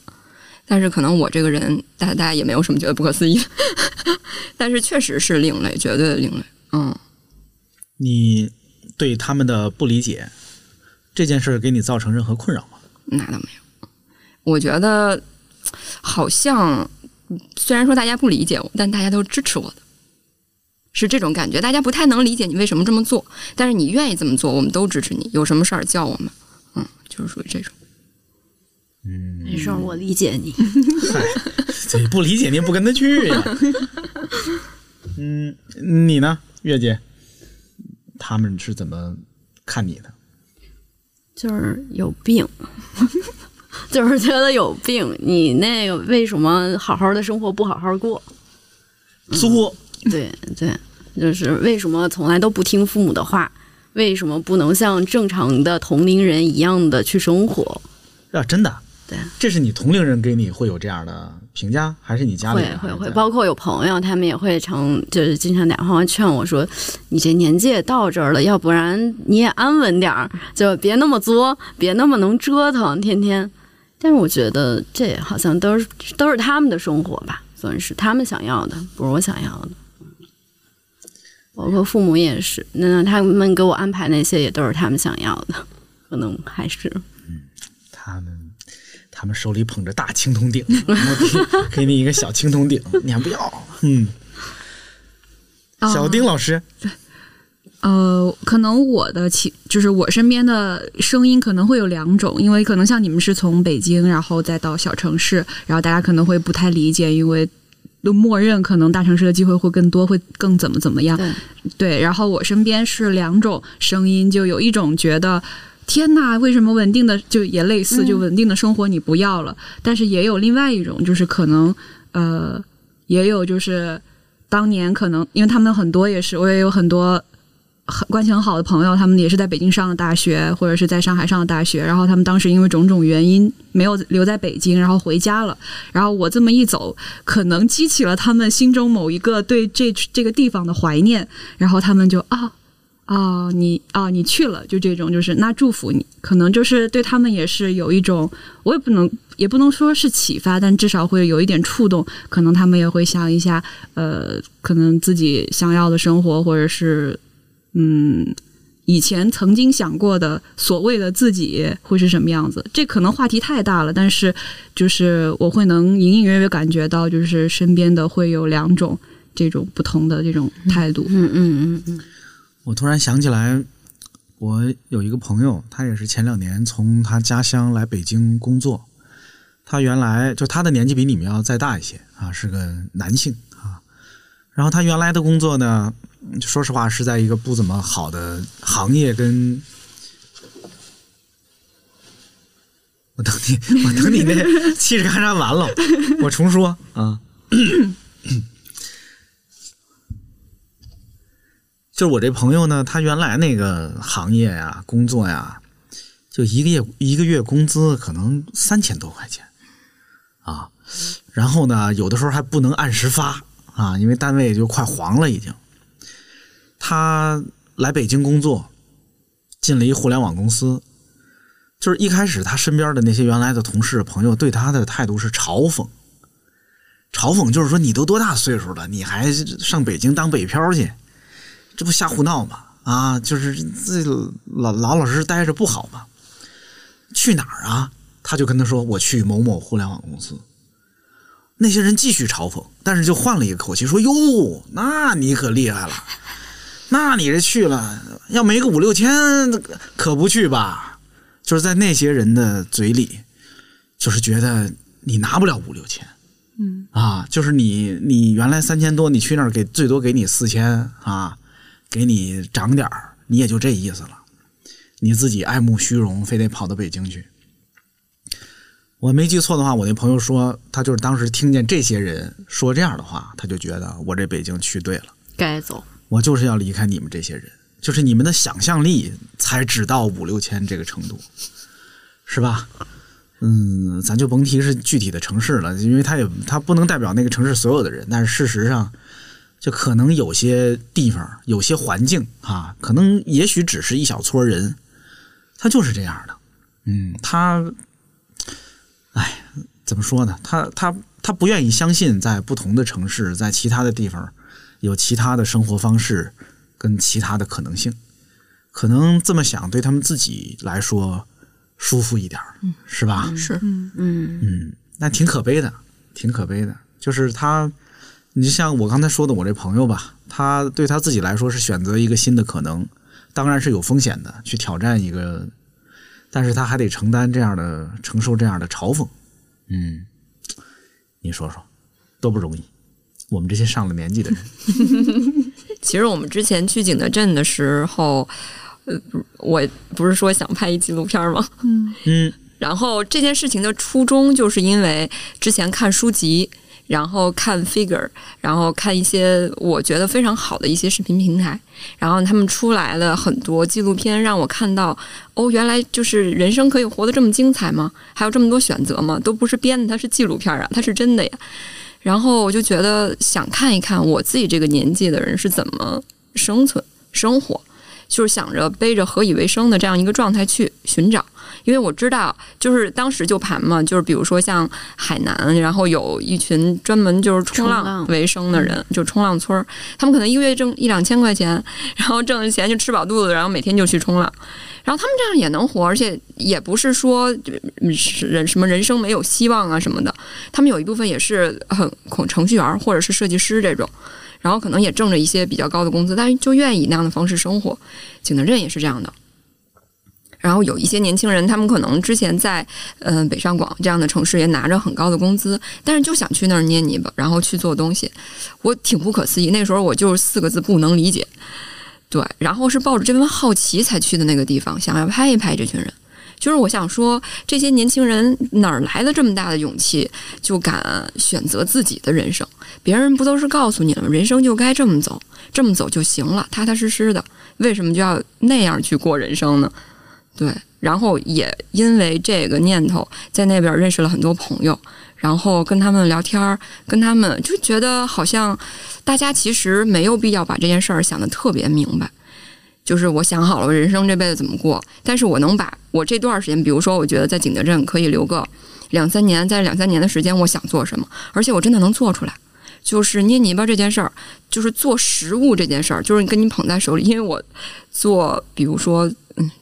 但是可能我这个人，大家大家也没有什么觉得不可思议，但是确实是另类，绝对的另类。嗯，你对他们的不理解这件事儿给你造成任何困扰吗？那倒没有。我觉得好像虽然说大家不理解我，但大家都支持我的，是这种感觉。大家不太能理解你为什么这么做，但是你愿意这么做，我们都支持你。有什么事儿叫我们，嗯，就是属于这种。没事，我理解你。嗨，这不理解你也不跟他去呀。嗯，你呢，月姐？他们是怎么看你的？就是有病，就是觉得有病。你那个为什么好好的生活不好好过？作，对对，就是为什么从来都不听父母的话？为什么不能像正常的同龄人一样的去生活？啊，真的？对，这是你同龄人给你会有这样的评价，还是你家里会人？会会，包括有朋友，他们也会常就是经常打电话劝我说：“你这年纪也到这儿了，要不然你也安稳点儿，就别那么作，别那么能折腾，天天。”但是我觉得这好像都是都是他们的生活吧，算是他们想要的，不是我想要的。包括父母也是，那他们给我安排那些也都是他们想要的，可能还是他们手里捧着大青铜鼎，我 给给你一个小青铜鼎，你还不要？嗯，小丁老师，呃，可能我的其就是我身边的声音可能会有两种，因为可能像你们是从北京，然后再到小城市，然后大家可能会不太理解，因为都默认可能大城市的机会会更多，会更怎么怎么样。对对，然后我身边是两种声音，就有一种觉得。天呐，为什么稳定的就也类似，就稳定的生活你不要了？但是也有另外一种，就是可能呃，也有就是当年可能因为他们很多也是，我也有很多很关系很好的朋友，他们也是在北京上的大学，或者是在上海上的大学，然后他们当时因为种种原因没有留在北京，然后回家了。然后我这么一走，可能激起了他们心中某一个对这这个地方的怀念，然后他们就啊。啊，你啊，你去了，就这种，就是那祝福你，可能就是对他们也是有一种，我也不能也不能说是启发，但至少会有一点触动，可能他们也会想一下，呃，可能自己想要的生活，或者是嗯，以前曾经想过的所谓的自己会是什么样子。这可能话题太大了，但是就是我会能隐隐约约感觉到，就是身边的会有两种这种不同的这种态度。嗯嗯嗯嗯，我突然想起来，我有一个朋友，他也是前两年从他家乡来北京工作。他原来就他的年纪比你们要再大一些啊，是个男性啊。然后他原来的工作呢，说实话是在一个不怎么好的行业跟。我等你，我等你那 气势干啥完了，我重说啊。就是我这朋友呢，他原来那个行业呀、工作呀，就一个月一个月工资可能三千多块钱啊，然后呢，有的时候还不能按时发啊，因为单位就快黄了已经。他来北京工作，进了一互联网公司。就是一开始他身边的那些原来的同事朋友对他的态度是嘲讽，嘲讽就是说你都多大岁数了，你还上北京当北漂去，这不瞎胡闹吗？啊，就是这老老老实实待着不好吗？去哪儿啊？他就跟他说我去某某互联网公司。那些人继续嘲讽，但是就换了一个口气说：“哟，那你可厉害了，那你这去了，要没个五六千，可不去吧？”就是在那些人的嘴里，就是觉得你拿不了五六千，嗯啊，就是你你原来三千多，你去那儿给最多给你四千啊，给你涨点儿，你也就这意思了。你自己爱慕虚荣，非得跑到北京去。我没记错的话，我那朋友说，他就是当时听见这些人说这样的话，他就觉得我这北京去对了，该走。我就是要离开你们这些人，就是你们的想象力才只到五六千这个程度，是吧？嗯，咱就甭提是具体的城市了，因为他也他不能代表那个城市所有的人，但是事实上，就可能有些地方、有些环境啊，可能也许只是一小撮人，他就是这样的。嗯，他，哎，怎么说呢？他他他不愿意相信，在不同的城市，在其他的地方，有其他的生活方式跟其他的可能性。可能这么想，对他们自己来说舒服一点儿，是吧？是，嗯嗯嗯，那挺可悲的，挺可悲的。就是他，你就像我刚才说的，我这朋友吧，他对他自己来说是选择一个新的可能，当然是有风险的，去挑战一个，但是他还得承担这样的、承受这样的嘲讽。嗯，你说说，多不容易。我们这些上了年纪的人，其实我们之前去景德镇的时候，呃，我不是说想拍一纪录片吗？嗯嗯然后这件事情的初衷就是因为之前看书籍，然后看 figure，然后看一些我觉得非常好的一些视频平台，然后他们出来了很多纪录片，让我看到哦，原来就是人生可以活得这么精彩吗？还有这么多选择吗？都不是编的，它是纪录片啊，它是真的呀。然后我就觉得想看一看我自己这个年纪的人是怎么生存生活，就是想着背着何以为生的这样一个状态去寻找。因为我知道，就是当时就盘嘛，就是比如说像海南，然后有一群专门就是冲浪为生的人，就冲浪村儿，他们可能一个月挣一两千块钱，然后挣的钱就吃饱肚子，然后每天就去冲浪。然后他们这样也能活，而且也不是说人什么人生没有希望啊什么的。他们有一部分也是很恐程序员或者是设计师这种，然后可能也挣着一些比较高的工资，但是就愿意以那样的方式生活。景德镇也是这样的。然后有一些年轻人，他们可能之前在嗯、呃北上广这样的城市也拿着很高的工资，但是就想去那儿捏泥巴，然后去做东西。我挺不可思议，那时候我就是四个字不能理解。对，然后是抱着这份好奇才去的那个地方，想要拍一拍这群人。就是我想说，这些年轻人哪儿来的这么大的勇气，就敢选择自己的人生？别人不都是告诉你了吗？人生就该这么走，这么走就行了，踏踏实实的。为什么就要那样去过人生呢？对，然后也因为这个念头，在那边认识了很多朋友，然后跟他们聊天儿，跟他们就觉得好像大家其实没有必要把这件事儿想得特别明白。就是我想好了，我人生这辈子怎么过，但是我能把我这段时间，比如说，我觉得在景德镇可以留个两三年，在两三年的时间，我想做什么，而且我真的能做出来。就是捏泥巴这件事儿，就是做食物这件事儿，就是跟你捧在手里。因为我做，比如说，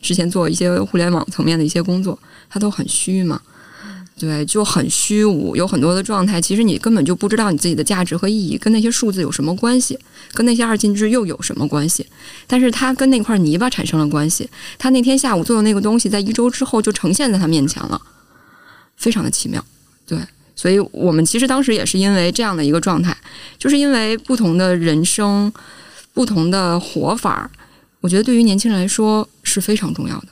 之前做一些互联网层面的一些工作，他都很虚嘛，对，就很虚无，有很多的状态，其实你根本就不知道你自己的价值和意义跟那些数字有什么关系，跟那些二进制又有什么关系？但是他跟那块泥巴产生了关系，他那天下午做的那个东西，在一周之后就呈现在他面前了，非常的奇妙，对。所以我们其实当时也是因为这样的一个状态，就是因为不同的人生、不同的活法，我觉得对于年轻人来说是非常重要的。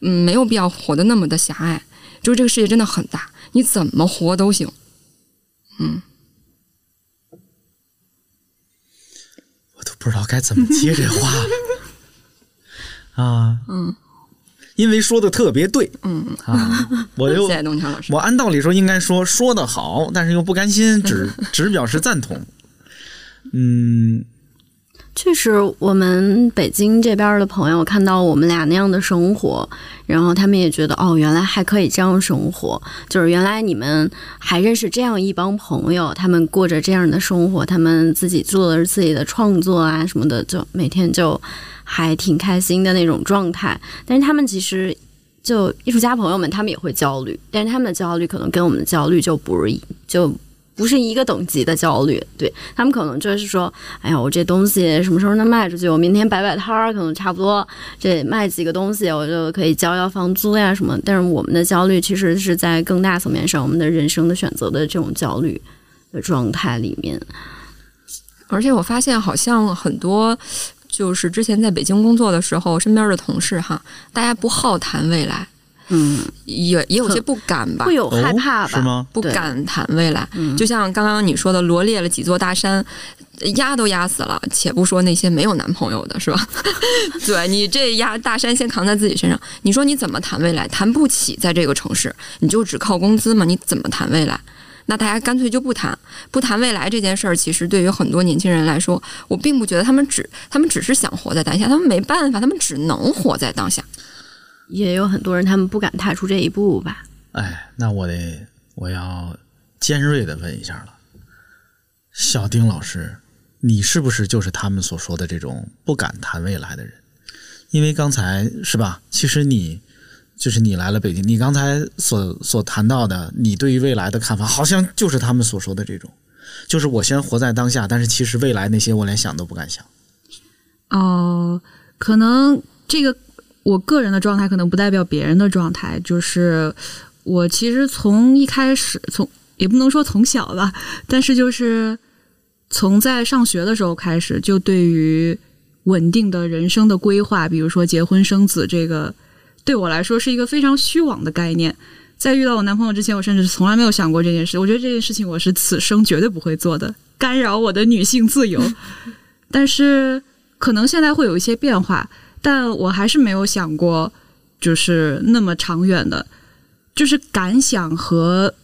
嗯，没有必要活得那么的狭隘，就是这个世界真的很大，你怎么活都行。嗯，我都不知道该怎么接这话 啊。嗯，因为说的特别对嗯，啊，我就 谢谢东强老师。我按道理说应该说说的好，但是又不甘心，只 只表示赞同。嗯，确实，我们北京这边的朋友看到我们俩那样的生活，然后他们也觉得哦，原来还可以这样生活，就是原来你们还认识这样一帮朋友，他们过着这样的生活，他们自己做着自己的创作啊什么的，就每天就还挺开心的那种状态。但是他们其实就艺术家朋友们，他们也会焦虑，但是他们的焦虑可能跟我们的焦虑就不是一就。不是一个等级的焦虑，对他们可能就是说，哎呀，我这东西什么时候能卖出去？我明天摆摆摊儿，可能差不多这卖几个东西，我就可以交交房租呀什么。但是我们的焦虑其实是在更大层面上，我们的人生的选择的这种焦虑的状态里面。而且我发现，好像很多就是之前在北京工作的时候，身边的同事哈，大家不好谈未来。嗯，也也有些不敢吧，会有害怕吧？是吗？不敢谈未来，就像刚刚你说的，罗列了几座大山，压都压死了，且不说那些没有男朋友的，是吧？对你这压大山先扛在自己身上，你说你怎么谈未来？谈不起，在这个城市，你就只靠工资嘛？你怎么谈未来？那大家干脆就不谈，不谈未来这件事儿。其实对于很多年轻人来说，我并不觉得他们只，他们只是想活在当下，他们没办法，他们只能活在当下。也有很多人，他们不敢踏出这一步吧？哎，那我得我要尖锐的问一下了，小丁老师，你是不是就是他们所说的这种不敢谈未来的人？因为刚才是吧？其实你就是你来了北京，你刚才所所谈到的，你对于未来的看法，好像就是他们所说的这种，就是我先活在当下，但是其实未来那些我连想都不敢想。哦，可能这个。我个人的状态可能不代表别人的状态，就是我其实从一开始，从也不能说从小吧，但是就是从在上学的时候开始，就对于稳定的人生的规划，比如说结婚生子，这个对我来说是一个非常虚妄的概念。在遇到我男朋友之前，我甚至从来没有想过这件事。我觉得这件事情我是此生绝对不会做的，干扰我的女性自由。但是可能现在会有一些变化。但我还是没有想过，就是那么长远的，就是敢想和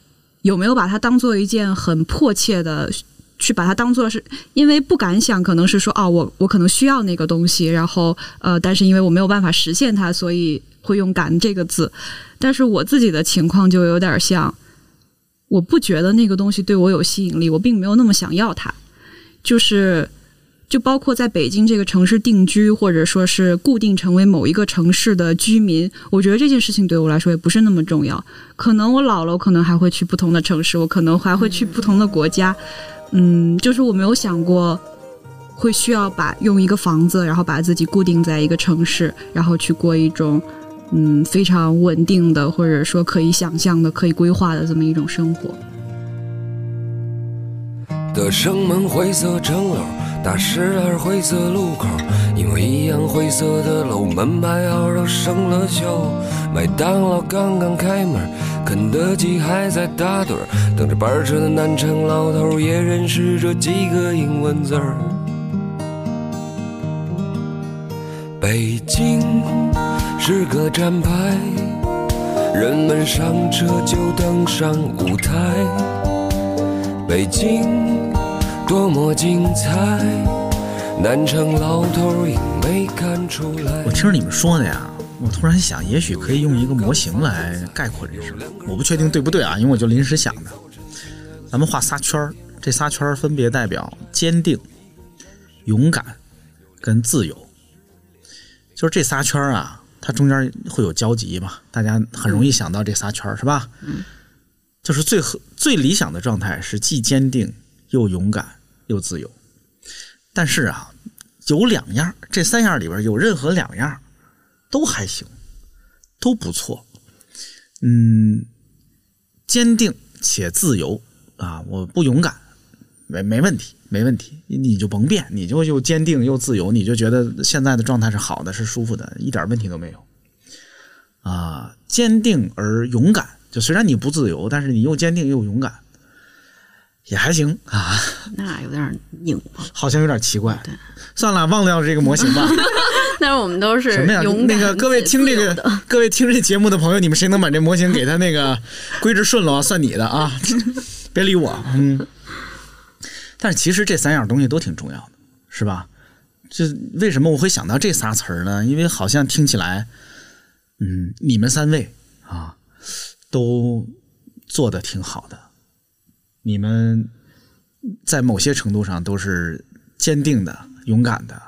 有没有把它当做一件很迫切的，去把它当做是因为不敢想，可能是说哦，我我可能需要那个东西，然后呃，但是因为我没有办法实现它，所以会用“敢”这个字。但是我自己的情况就有点像，我不觉得那个东西对我有吸引力，我并没有那么想要它，就是。就包括在北京这个城市定居，或者说是固定成为某一个城市的居民，我觉得这件事情对我来说也不是那么重要。可能我老了，我可能还会去不同的城市，我可能还会去不同的国家。嗯，就是我没有想过会需要把用一个房子，然后把自己固定在一个城市，然后去过一种嗯非常稳定的，或者说可以想象的、可以规划的这么一种生活。的生门灰色城楼，大十二灰色路口，一模一样灰色的楼，门牌号都生了锈。麦当劳刚刚开门，肯德基还在打盹儿，等着班车的南城老头也认识这几个英文字儿。北京是个站牌，人们上车就登上舞台。北京。多么精彩！南城老头也没看出来。我听着你们说的呀，我突然想，也许可以用一个模型来概括这事。我不确定对不对啊，因为我就临时想的。咱们画仨圈儿，这仨圈儿分别代表坚定、勇敢跟自由。就是这仨圈儿啊，它中间会有交集嘛？大家很容易想到这仨圈儿是吧？嗯。就是最最理想的状态是既坚定又勇敢。又自由，但是啊，有两样，这三样里边有任何两样都还行，都不错。嗯，坚定且自由啊，我不勇敢，没没问题，没问题，你就甭变，你就又坚定又自由，你就觉得现在的状态是好的，是舒服的，一点问题都没有。啊，坚定而勇敢，就虽然你不自由，但是你又坚定又勇敢。也还行啊，那有点拧好像有点奇怪。对，算了，忘掉这个模型吧。但是我们都是什么呀？那个各位听这个，各位听这节目的朋友，你们谁能把这模型给他那个归置顺了，算你的啊！别理我。嗯。但是其实这三样东西都挺重要的，是吧？这为什么我会想到这仨词儿呢？因为好像听起来，嗯，你们三位啊，都做的挺好的，你们在某些程度上都是坚定的、勇敢的、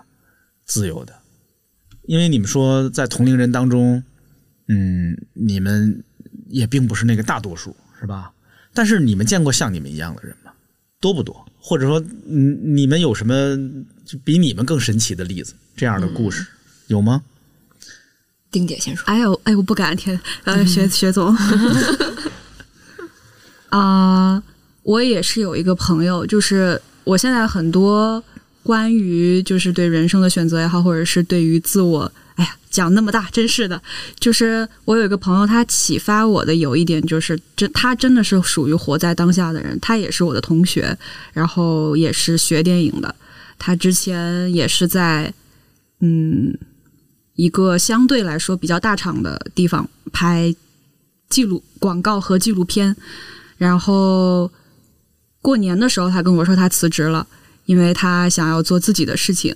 自由的。因为你们说在同龄人当中，嗯，你们也并不是那个大多数，是吧？但是你们见过像你们一样的人吗？多不多？或者说，嗯，你们有什么就比你们更神奇的例子？这样的故事、有吗？丁姐先说，哎呦，哎，我不敢天，呃，学学总。啊、我也是有一个朋友，就是我现在很多关于就是对人生的选择也好，或者是对于自我，哎呀，讲那么大，真是的，就是我有一个朋友，他启发我的有一点就是，真他真的是属于活在当下的人，他也是我的同学，然后也是学电影的，他之前也是在嗯一个相对来说比较大厂的地方拍记录广告和纪录片，然后过年的时候，他跟我说他辞职了，因为他想要做自己的事情。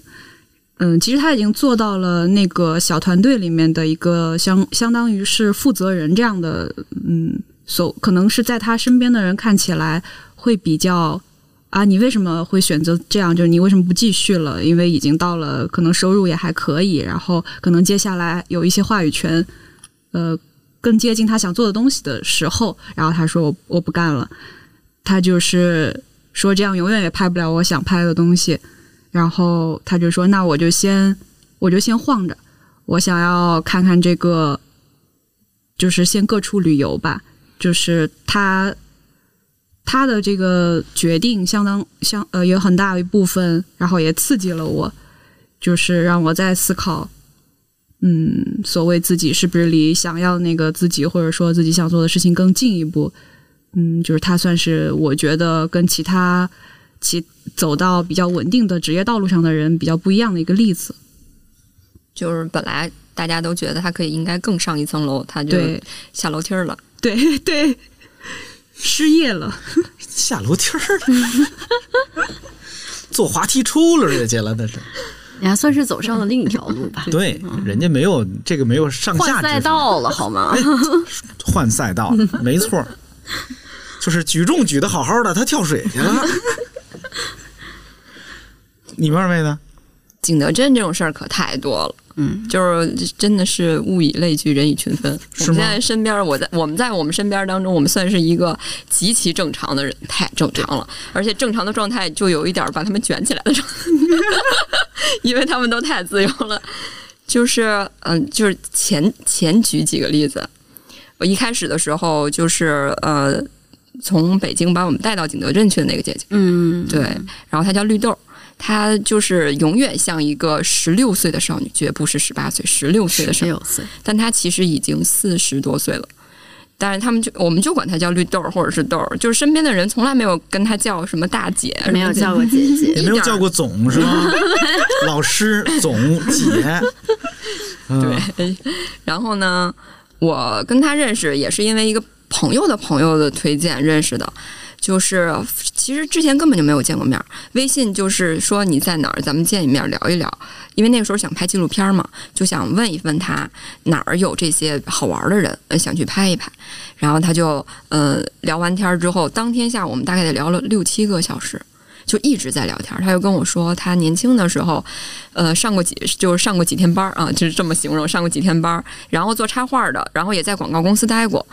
嗯，其实他已经做到了那个小团队里面的一个相相当于是负责人这样的，嗯，所可能是在他身边的人看起来会比较啊，你为什么会选择这样？就是你为什么不继续了？因为已经到了可能收入也还可以，然后可能接下来有一些话语权，呃，更接近他想做的东西的时候，然后他说我我不干了，他就是说这样永远也拍不了我想拍的东西，然后他就说那我就先我就先晃着，我想要看看这个，就是先各处旅游吧，就是他。他的这个决定相当相呃有很大一部分，然后也刺激了我，就是让我在思考，嗯，所谓自己是不是离想要那个自己或者说自己想做的事情更进一步，嗯，就是他算是我觉得跟其他其走到比较稳定的职业道路上的人比较不一样的一个例子。就是本来大家都觉得他可以应该更上一层楼，他就对下楼梯儿了。对对，失业了，下楼梯儿了，坐滑梯出溜儿去了，那是。你还算是走上了另一条路吧？对，人家没有这个没有上下换赛道了好吗？换赛道，没错，就是举重举的好好的，他跳水去了。你们二位呢？景德镇这种事儿可太多了，嗯，就是真的是物以类聚，人以群分。我们现在身边，我在我们在我们身边当中，我们算是一个极其正常的人，太正常了，而且正常的状态就有一点把他们卷起来的状态，因为他们都太自由了。就是嗯、就是前前举几个例子，我一开始的时候就是呃，从北京把我们带到景德镇去的那个姐姐。嗯，对，然后她叫绿豆，她就是永远像一个十六岁的少女，绝不是十八岁，十六岁的少女，岁，但她其实已经四十多岁了。但是他们就我们就管她叫绿豆或者是豆儿，就是身边的人从来没有跟她叫什么大姐，没有叫过姐姐。也没有叫过总是吗？老师、总、姐。嗯、对，然后呢，我跟她认识也是因为一个朋友的朋友的推荐认识的，就是其实之前根本就没有见过面儿，微信就是说你在哪儿，咱们见一面聊一聊。因为那个时候想拍纪录片嘛，就想问一问他哪儿有这些好玩的人，想去拍一拍。然后他就呃聊完天儿之后，当天下午我们大概得聊了六七个小时。就一直在聊天，他就跟我说，他年轻的时候，呃，上过几就是上过几天班儿啊，就是这么形容，上过几天班儿，然后做插画的，然后也在广告公司待过，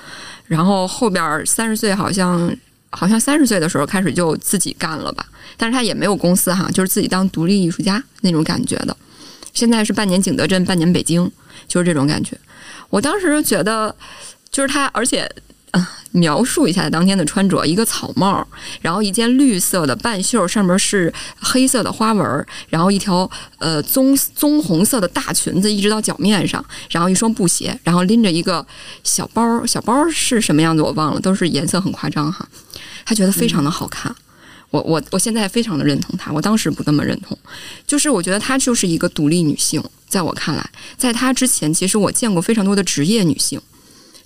然后后边三十岁好像好像三十岁的时候开始就自己干了吧，但是他也没有公司哈，就是自己当独立艺术家那种感觉的。现在是半年景德镇，半年北京，就是这种感觉。我当时觉得，就是他，而且。描述一下当天的穿着：一个草帽，然后一件绿色的半袖，上面是黑色的花纹，然后一条呃棕棕红色的大裙子，一直到脚面上，然后一双布鞋，然后拎着一个小包，小包是什么样子我忘了，都是颜色很夸张哈。他觉得非常的好看，我我我现在非常的认同他，我当时不那么认同，就是我觉得她就是一个独立女性，在我看来，在她之前，其实我见过非常多的职业女性。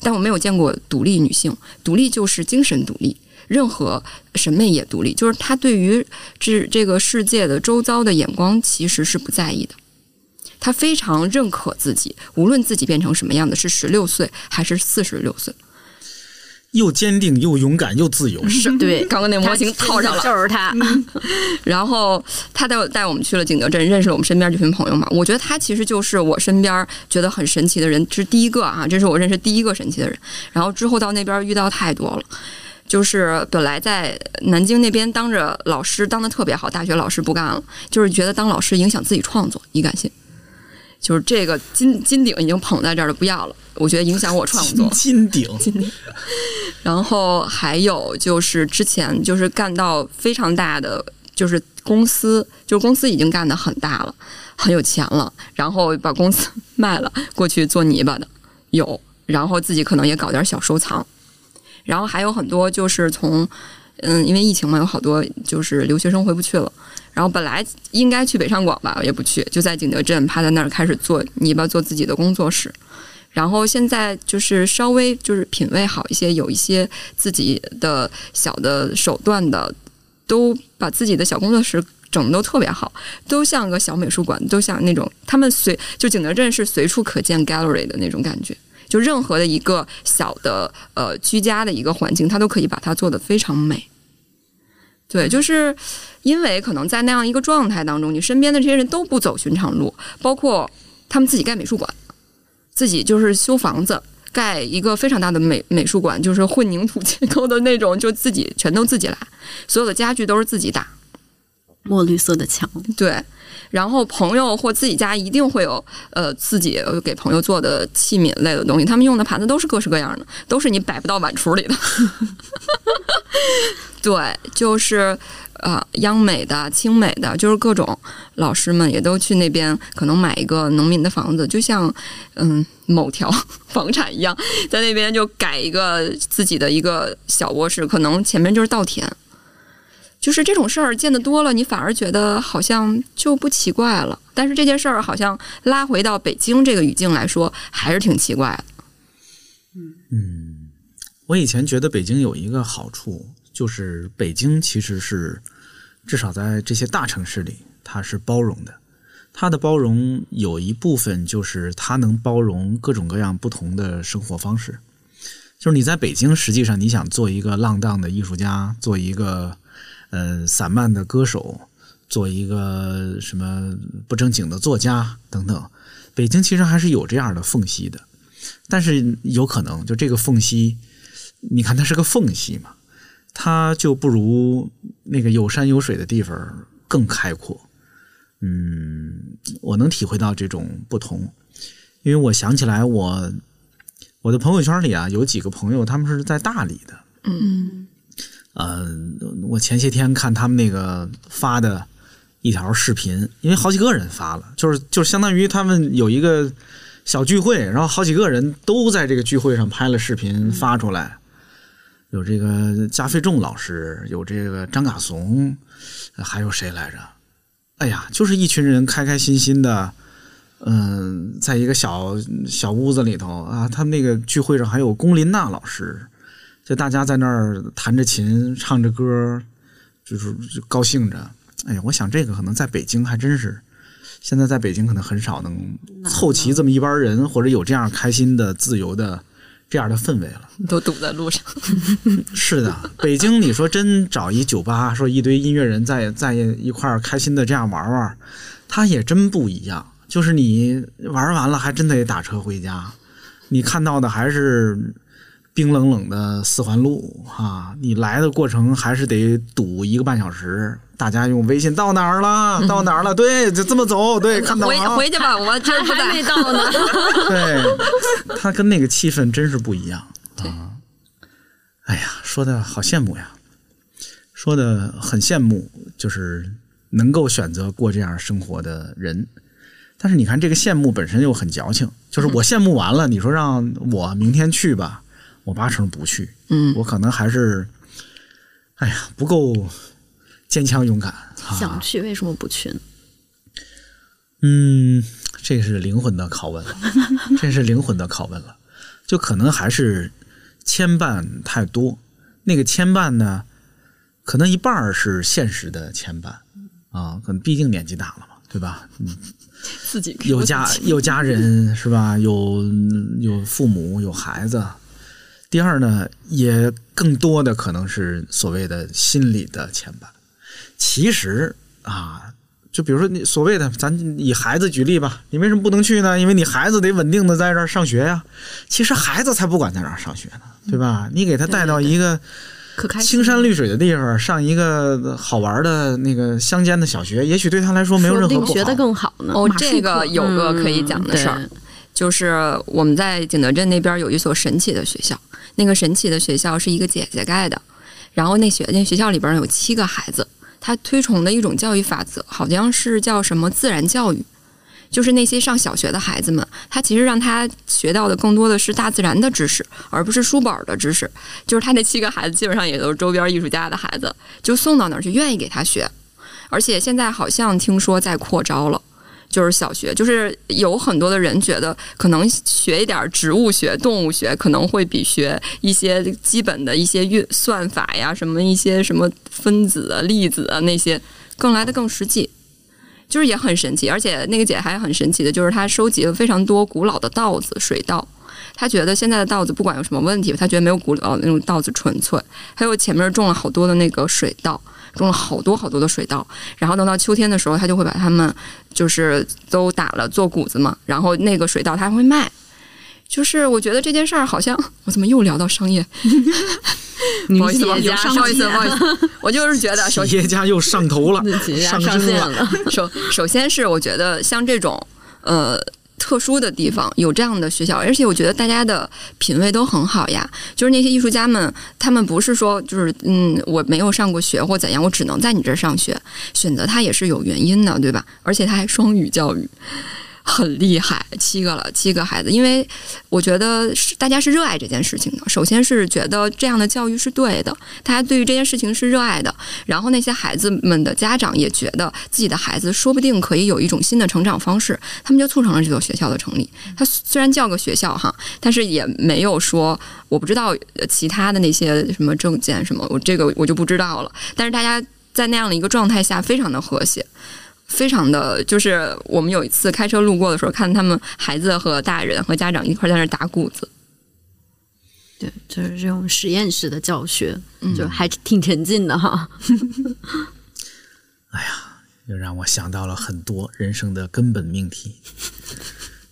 但我没有见过独立女性，独立就是精神独立，任何审美也独立，就是她对于这这个世界的周遭的眼光其实是不在意的。她非常认可自己，无论自己变成什么样的，是十六岁还是四十六岁，又坚定又勇敢又自由。是对，刚刚那模型套上了，就是他。然后他带带我们去了景德镇，认识了我们身边这群朋友嘛。我觉得他其实就是我身边觉得很神奇的人，这是第一个啊，这是我认识第一个神奇的人。然后之后到那边遇到太多了，就是本来在南京那边当着老师当的特别好，大学老师不干了，就是觉得当老师影响自己创作，你敢信？就是这个金金顶已经捧在这儿了，不要了，我觉得影响我创作。金顶，金顶。然后还有就是之前就是干到非常大的，就是公司，就是公司已经干得很大了，很有钱了，然后把公司 卖了过去做泥巴的有，然后自己可能也搞点小收藏，然后还有很多就是从嗯，因为疫情嘛，有好多就是留学生回不去了。然后本来应该去北上广吧，也不去，就在景德镇趴在那儿开始做泥巴，做自己的工作室。然后现在就是稍微就是品味好一些，有一些自己的小的手段的，都把自己的小工作室整的都特别好，都像个小美术馆，都像那种他们随就景德镇是随处可见 gallery 的那种感觉，就任何的一个小的呃居家的一个环境，他都可以把它做得非常美。对，就是因为可能在那样一个状态当中，你身边的这些人都不走寻常路，包括他们自己盖美术馆，自己就是修房子，盖一个非常大的美美术馆，就是混凝土结构的那种，就自己全都自己来，所有的家具都是自己打，墨绿色的墙，对。然后朋友或自己家一定会有呃自己给朋友做的器皿类的东西，他们用的盘子都是各式各样的，都是你摆不到碗橱里的。对，就是呃央美的、清美的，就是各种老师们也都去那边，可能买一个农民的房子，就像嗯某条 房产一样，在那边就改一个自己的一个小卧室，可能前面就是稻田。就是这种事儿见得多了，你反而觉得好像就不奇怪了。但是这件事儿好像拉回到北京这个语境来说，还是挺奇怪的。嗯，我以前觉得北京有一个好处，就是北京其实是至少在这些大城市里，它是包容的。它的包容有一部分就是它能包容各种各样不同的生活方式。就是你在北京，实际上你想做一个浪荡的艺术家，做一个。呃，散漫的歌手，做一个什么不正经的作家等等，北京其实还是有这样的缝隙的，但是有可能就这个缝隙，你看它是个缝隙嘛，它就不如那个有山有水的地方更开阔。嗯，我能体会到这种不同，因为我想起来我我的朋友圈里啊有几个朋友，他们是在大理的，嗯。嗯，我前些天看他们那个发的一条视频，因为好几个人发了，就是就是相当于他们有一个小聚会，然后好几个人都在这个聚会上拍了视频发出来，有这个加菲仲老师，有这个张嘎怂，还有谁来着？哎呀，就是一群人开开心心的，嗯，在一个小小屋子里头啊，他们那个聚会上还有龚琳娜老师。就大家在那儿弹着琴，唱着歌，就是高兴着。哎呀，我想这个可能在北京还真是，现在在北京可能很少能凑齐这么一帮人，或者有这样开心的、自由的这样的氛围了。都堵在路上。是的，北京你说真找一酒吧，说一堆音乐人在在一块儿开心的这样玩玩，他也真不一样。就是你玩完了，还真得打车回家，你看到的还是。冰冷冷的四环路啊，你来的过程还是得堵一个半小时。大家用微信到哪儿了？到哪儿了？对，就这么走。对，看到回回去吧，我这还没到呢。对，他跟那个气氛真是不一样啊。哎呀，说的好羡慕呀，说的很羡慕，就是能够选择过这样生活的人。但是你看，这个羡慕本身又很矫情，就是我羡慕完了，你说让我明天去吧。我八成不去，嗯，我可能还是，哎呀，不够坚强勇敢。想去为什么不去呢？嗯，这是灵魂的拷问，这是灵魂的拷问了。就可能还是牵绊太多。那个牵绊呢，可能一半是现实的牵绊啊，可能毕竟年纪大了嘛，对吧？嗯，自己有家有家人是吧？有有父母有孩子。第二呢，也更多的可能是所谓的心理的牵绊。其实啊，就比如说你所谓的，咱以孩子举例吧，你为什么不能去呢？因为你孩子得稳定的在这儿上学呀。其实孩子才不管在哪儿上学呢，对吧？你给他带到一个可开青山绿水的地方，上一个好玩的那个乡间的小学，也许对他来说没有任何不好。说不定学得更好呢。哦这个有个可以讲的事儿，嗯就是我们在景德镇那边有一所神奇的学校，那个神奇的学校是一个姐姐盖的，然后那学那学校里边有七个孩子，他推崇的一种教育法则好像是叫什么自然教育。就是那些上小学的孩子们，他其实让他学到的更多的是大自然的知识，而不是书本的知识。就是他那七个孩子基本上也都是周边艺术家的孩子，就送到那儿去，愿意给他学。而且现在好像听说在扩招了，就是小学，就是有很多的人觉得可能学一点植物学、动物学可能会比学一些基本的一些运算法呀、什么一些什么分子啊、粒子啊那些更来的更实际。就是也很神奇，而且那个姐还很神奇的，就是她收集了非常多古老的稻子、水稻。她觉得现在的稻子不管有什么问题，她觉得没有古老的那种稻子纯粹。还有前面种了好多的那个水稻，种了好多好多的水稻，然后等到秋天的时候，他就会把它们就是都打了做谷子嘛，然后那个水稻他还会卖。就是我觉得这件事儿好像我怎么又聊到商业？不好意思，不好意思，企业家不好意思，我就是觉得 首企业家又上头了，上线。了，首首先是我觉得像这种呃特殊的地方有这样的学校，而且我觉得大家的品味都很好呀。就是那些艺术家们，他们不是说就是嗯我没有上过学或怎样，我只能在你这儿上学，选择它也是有原因的，对吧？而且他还双语教育。很厉害，七个了，七个孩子。因为我觉得是大家是热爱这件事情的。首先是觉得这样的教育是对的，大家对于这件事情是热爱的。然后那些孩子们的家长也觉得自己的孩子说不定可以有一种新的成长方式，他们就促成了这所学校的成立。它虽然叫个学校哈，但是也没有说我不知道呃其他的那些什么证件什么，我这个我就不知道了。但是大家在那样的一个状态下，非常的和谐。非常的就是，我们有一次开车路过的时候，看他们孩子和大人和家长一块在那打谷子，对，就是这种实验室的教学，嗯就还挺沉浸的哈。哎呀又让我想到了很多人生的根本命题，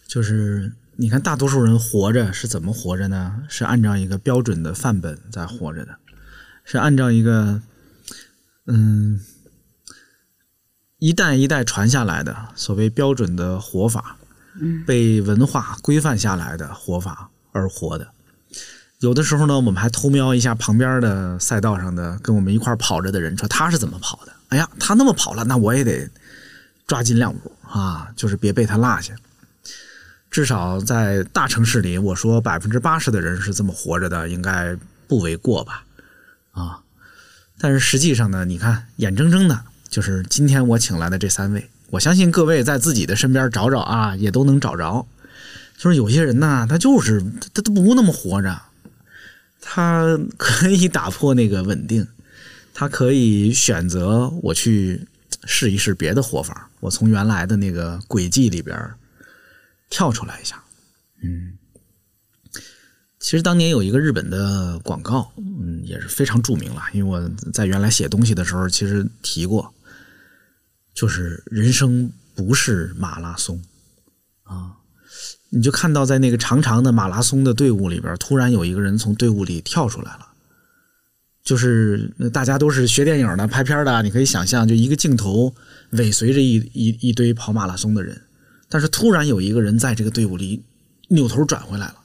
就是你看，大多数人活着是怎么活着呢？是按照一个标准的范本在活着的，是按照一个嗯一代一代传下来的所谓标准的活法，被文化规范下来的活法而活的。有的时候呢，我们还偷瞄一下旁边的赛道上的跟我们一块跑着的人，说他是怎么跑的。哎呀，他那么跑了，那我也得抓紧两步啊，就是别被他落下。至少在大城市里，我说百分之八十的人是这么活着的，应该不为过吧？啊，但是实际上呢，你看，眼睁睁的，就是今天我请来的这三位，我相信各位在自己的身边找找啊，也都能找着。就是有些人呢，他就是他他不那么活着，他可以打破那个稳定，他可以选择我去试一试别的活法，我从原来的那个轨迹里边跳出来一下。嗯，其实当年有一个日本的广告，嗯，也是非常著名了，因为我在原来写东西的时候其实提过，就是人生不是马拉松啊。你就看到在那个长长的马拉松的队伍里边，突然有一个人从队伍里跳出来了。就是大家都是学电影的、拍片的，你可以想象，就一个镜头尾随着一一一堆跑马拉松的人，但是突然有一个人在这个队伍里扭头转回来了，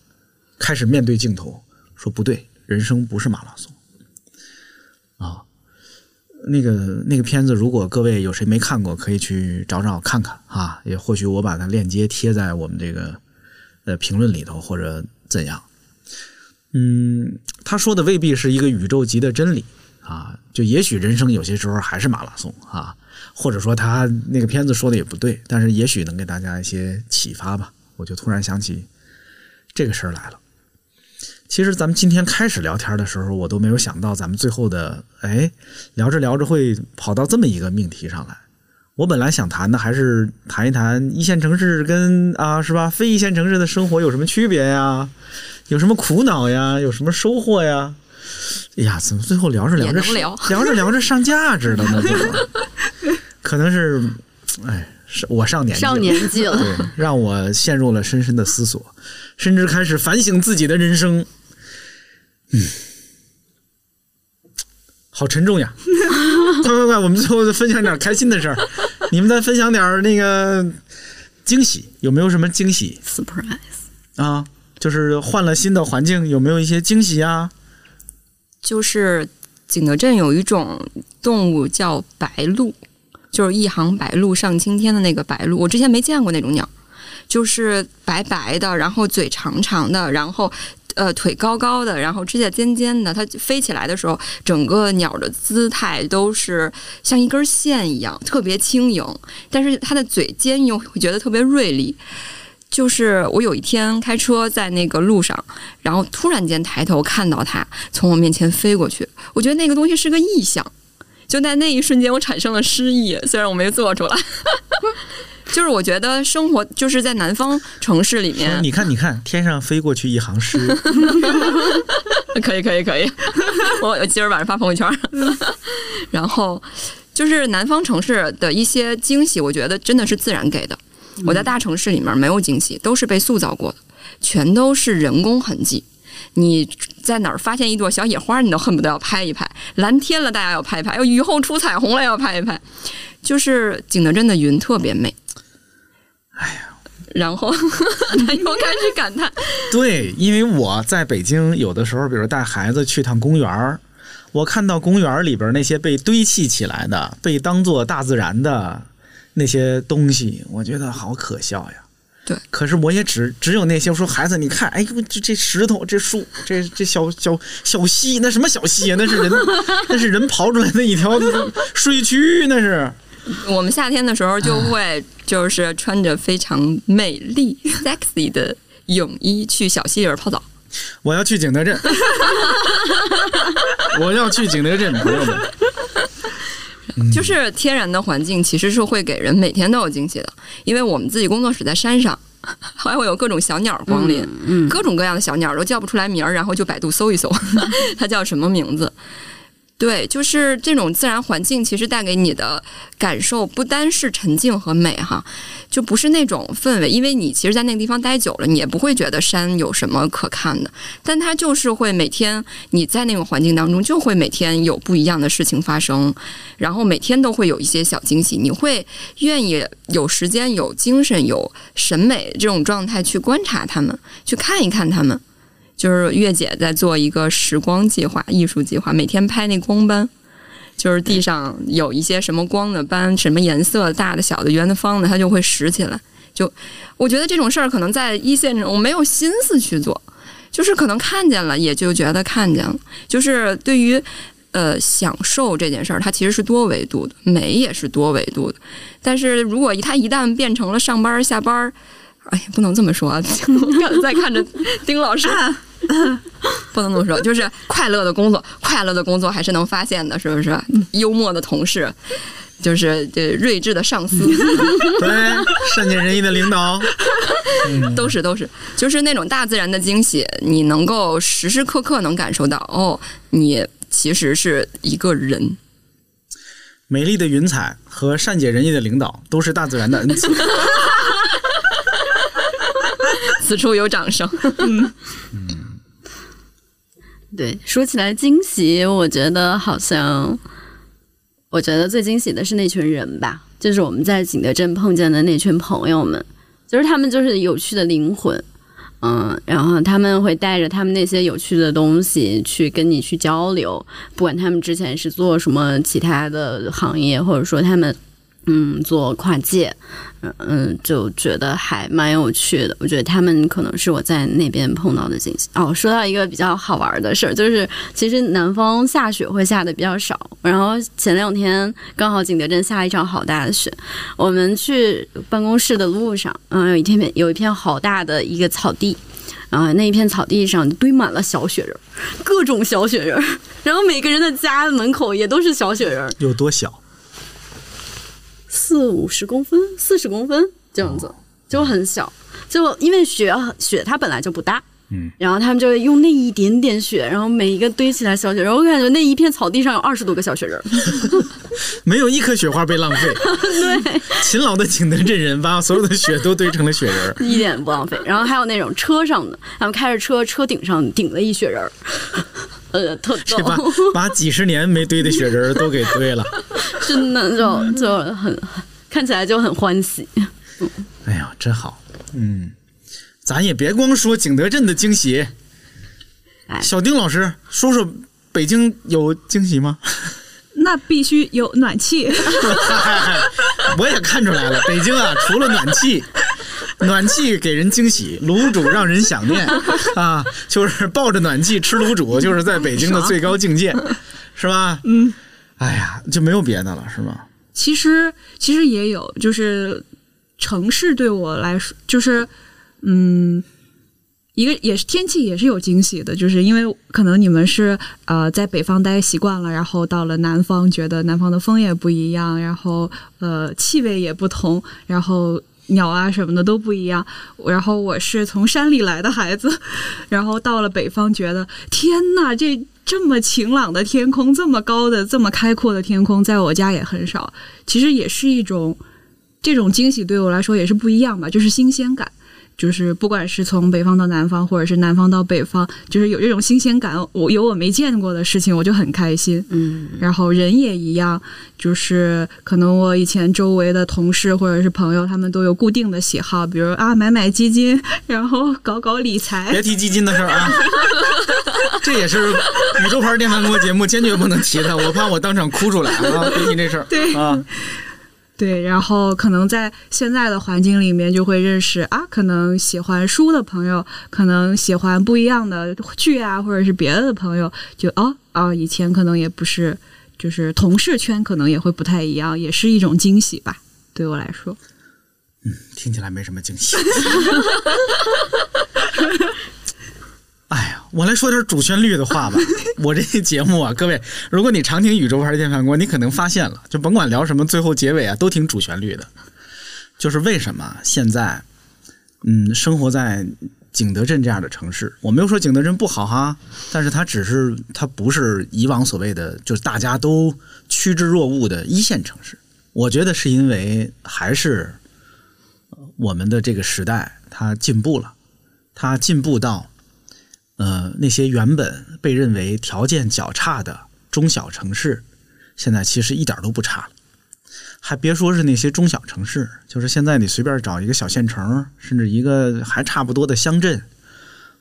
开始面对镜头说：“不对，人生不是马拉松。”啊，那个那个片子，如果各位有谁没看过，可以去找找看看啊，也或许我把它链接贴在我们这个呃评论里头，或者怎样。嗯，他说的未必是一个宇宙级的真理啊，就也许人生有些时候还是马拉松啊，或者说他那个片子说的也不对，但是也许能给大家一些启发吧。我就突然想起这个事儿来了，其实咱们今天开始聊天的时候，我都没有想到咱们最后的哎聊着聊着会跑到这么一个命题上来。我本来想谈的还是谈一谈一线城市跟啊是吧非一线城市的生活有什么区别呀，有什么苦恼呀，有什么收获呀？哎呀，怎么最后聊着聊着聊聊着聊着上价值了呢？这个 可能是哎，是我上年纪了上年纪了，对，让我陷入了深深的思索，甚至开始反省自己的人生。嗯，好沉重呀！快快快，我们最后分享点开心的事儿，你们再分享点那个惊喜，有没有什么惊喜 surprise。啊？就是换了新的环境，有没有一些惊喜啊？就是景德镇有一种动物叫白鹭，就是一行白鹭上青天的那个白鹭。我之前没见过那种鸟，就是白白的，然后嘴长长的，然后呃腿高高的，然后指甲尖尖的。它飞起来的时候，整个鸟的姿态都是像一根线一样，特别轻盈，但是它的嘴尖又会觉得特别锐利。就是我有一天开车在那个路上，然后突然间抬头看到它从我面前飞过去，我觉得那个东西是个异象，就在那一瞬间我产生了诗意，虽然我没做出来。就是我觉得生活就是在南方城市里面，你看，你看，天上飞过去一行诗，可以可以可以，我我今儿晚上发朋友圈。然后就是南方城市的一些惊喜，我觉得真的是自然给的。我在大城市里面没有惊喜，都是被塑造过的，全都是人工痕迹。你在哪儿发现一朵小野花，你都恨不得要拍一拍；蓝天了，大家要拍一拍；要雨后出彩虹了，要拍一拍。就是景德镇的云特别美。哎呀，然后 他又开始感叹。对，因为我在北京，有的时候，比如带孩子去趟公园儿，我看到公园里边那些被堆砌起来的、被当做大自然的那些东西，我觉得好可笑呀。对，可是我也只只有那些说孩子，你看，哎呦，这这石头，这树，这这小小小溪，那什么小溪啊？那是人，那是人刨出来的一条水渠，那是。我们夏天的时候就会就是穿着非常美丽 sexy 的泳衣去小溪里边泡澡。我要去景德镇，我要去景德镇，朋友们。就是天然的环境其实是会给人每天都有惊喜的，因为我们自己工作室在山上，还会有各种小鸟光临，嗯，各种各样的小鸟都叫不出来名儿，然后就百度搜一搜，它叫什么名字。对，就是这种自然环境，其实带给你的感受不单是沉静和美哈，就不是那种氛围，因为你其实，在那个地方待久了，你也不会觉得山有什么可看的，但它就是会每天你在那种环境当中，就会每天有不一样的事情发生，然后每天都会有一些小惊喜，你会愿意有时间、有精神、有审美这种状态去观察它们，去看一看它们。就是月姐在做一个时光计划、艺术计划，每天拍那光斑，就是地上有一些什么光的斑，什么颜色，大的、小的、圆的、方的，它就会拾起来。就我觉得这种事儿可能在一线我没有心思去做，就是可能看见了也就觉得看见了。就是对于呃享受这件事儿，它其实是多维度的，美也是多维度的。但是如果它一旦变成了上班下班儿，哎呀，不能这么说啊！我 看在看着丁老师，不能这么说，就是快乐的工作，快乐的工作还是能发现的，是不是？幽默的同事，就是这睿智的上司，对，善解人意的领导，都是都是，就是那种大自然的惊喜，你能够时时刻刻能感受到，哦，你其实是一个人。美丽的云彩和善解人意的领导都是大自然的恩赐。此处有掌声。嗯 对，说起来惊喜，我觉得好像，我觉得最惊喜的是那群人吧，就是我们在景德镇碰见的那群朋友们，就是他们就是有趣的灵魂，嗯，然后他们会带着他们那些有趣的东西去跟你去交流，不管他们之前是做什么其他的行业，或者说他们。嗯，做跨界，嗯嗯，就觉得还蛮有趣的。我觉得他们可能是我在那边碰到的惊喜。哦，说到一个比较好玩的事儿，就是其实南方下雪会下的比较少，然后前两天刚好景德镇下了一场好大的雪。我们去办公室的路上，嗯，有一片有一片好大的一个草地，啊、那一片草地上堆满了小雪人，各种小雪人，然后每个人的家门口也都是小雪人，有多小？四五十公分、四十公分这样子，就很小。就因为雪雪它本来就不大，嗯，然后他们就用那一点点雪，然后每一个堆起来小雪人儿，我感觉那一片草地上有二十多个小雪人儿。没有一颗雪花被浪费。对，勤劳的景德镇人把 所有的雪都堆成了雪人儿。一点不浪费。然后还有那种车上的，他们开着车，车顶上顶了一雪人儿，呃，特逗是，把把几十年没堆的雪人儿都给堆了。真的就就很看起来就很欢喜。哎呀，真好。嗯，咱也别光说景德镇的惊喜。哎小丁老师，说说北京有惊喜吗？那必须有暖气。我也看出来了，北京啊，除了暖气，暖气给人惊喜，卤煮让人想念啊，就是抱着暖气吃卤煮，就是在北京的最高境界，是吧？嗯，哎呀，就没有别的了，是吗？其实其实也有，就是城市对我来说，就是嗯，一个也是天气也是有惊喜的，就是因为可能你们是呃在北方待习惯了，然后到了南方，觉得南方的风也不一样，然后呃气味也不同，然后。鸟啊什么的都不一样，然后我是从山里来的孩子，然后到了北方，觉得天呐，这这么晴朗的天空，这么高的、这么开阔的天空，在我家也很少。其实也是一种这种惊喜，对我来说也是不一样吧，就是新鲜感。就是不管是从北方到南方，或者是南方到北方，就是有这种新鲜感，我有我没见过的事情，我就很开心。嗯，然后人也一样，就是可能我以前周围的同事或者是朋友，他们都有固定的喜好，比如啊买买基金，然后搞搞理财别。提基金的事儿啊，这也是宇宙牌电饭锅节目坚决不能提的，我怕我当场哭出来啊！别提这事儿，对啊，对，然后可能在现在的环境里面，就会认识啊，可能喜欢书的朋友，可能喜欢不一样的剧啊，或者是别的朋友，就哦啊，以前可能也不是，就是同事圈可能也会不太一样，也是一种惊喜吧，对我来说。嗯听起来没什么惊喜。哎呀，我来说点主旋律的话吧。我这节目啊，各位，如果你常听宇宙牌电饭锅，你可能发现了，就甭管聊什么，最后结尾啊都挺主旋律的。就是为什么现在，嗯，生活在景德镇这样的城市，我没有说景德镇不好哈，但是它只是它不是以往所谓的就是大家都趋之若鹜的一线城市。我觉得是因为还是我们的这个时代它进步了，它进步到呃那些原本被认为条件较差的中小城市，现在其实一点都不差了。还别说是那些中小城市，就是现在你随便找一个小县城，甚至一个还差不多的乡镇，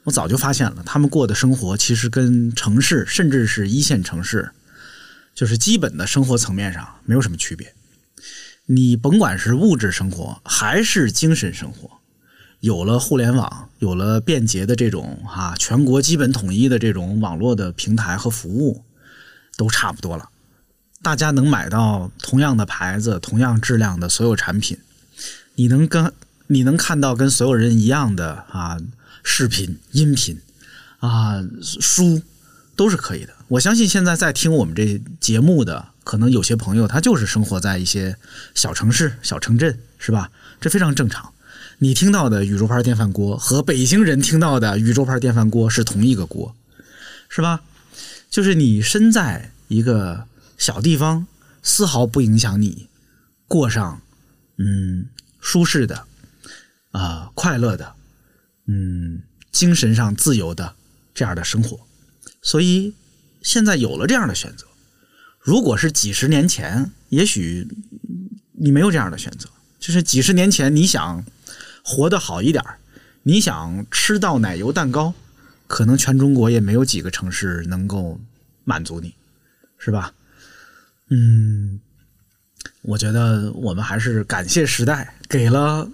我早就发现了，他们过的生活其实跟城市，甚至是一线城市，就是基本的生活层面上没有什么区别。你甭管是物质生活还是精神生活，有了互联网，有了便捷的这种啊、全国基本统一的这种网络的平台和服务，都差不多了。大家能买到同样的牌子、同样质量的所有产品，你能跟你能看到跟所有人一样的啊视频、音频啊书都是可以的。我相信现在在听我们这节目的，可能有些朋友他就是生活在一些小城市、小城镇，是吧？这非常正常。你听到的宇宙牌电饭锅和北京人听到的宇宙牌电饭锅是同一个锅，是吧？就是你身在一个小地方，丝毫不影响你过上嗯舒适的啊、快乐的嗯精神上自由的这样的生活。所以现在有了这样的选择。如果是几十年前，也许你没有这样的选择。就是几十年前，你想活得好一点儿，你想吃到奶油蛋糕，可能全中国也没有几个城市能够满足你，是吧？嗯，我觉得我们还是感谢时代给了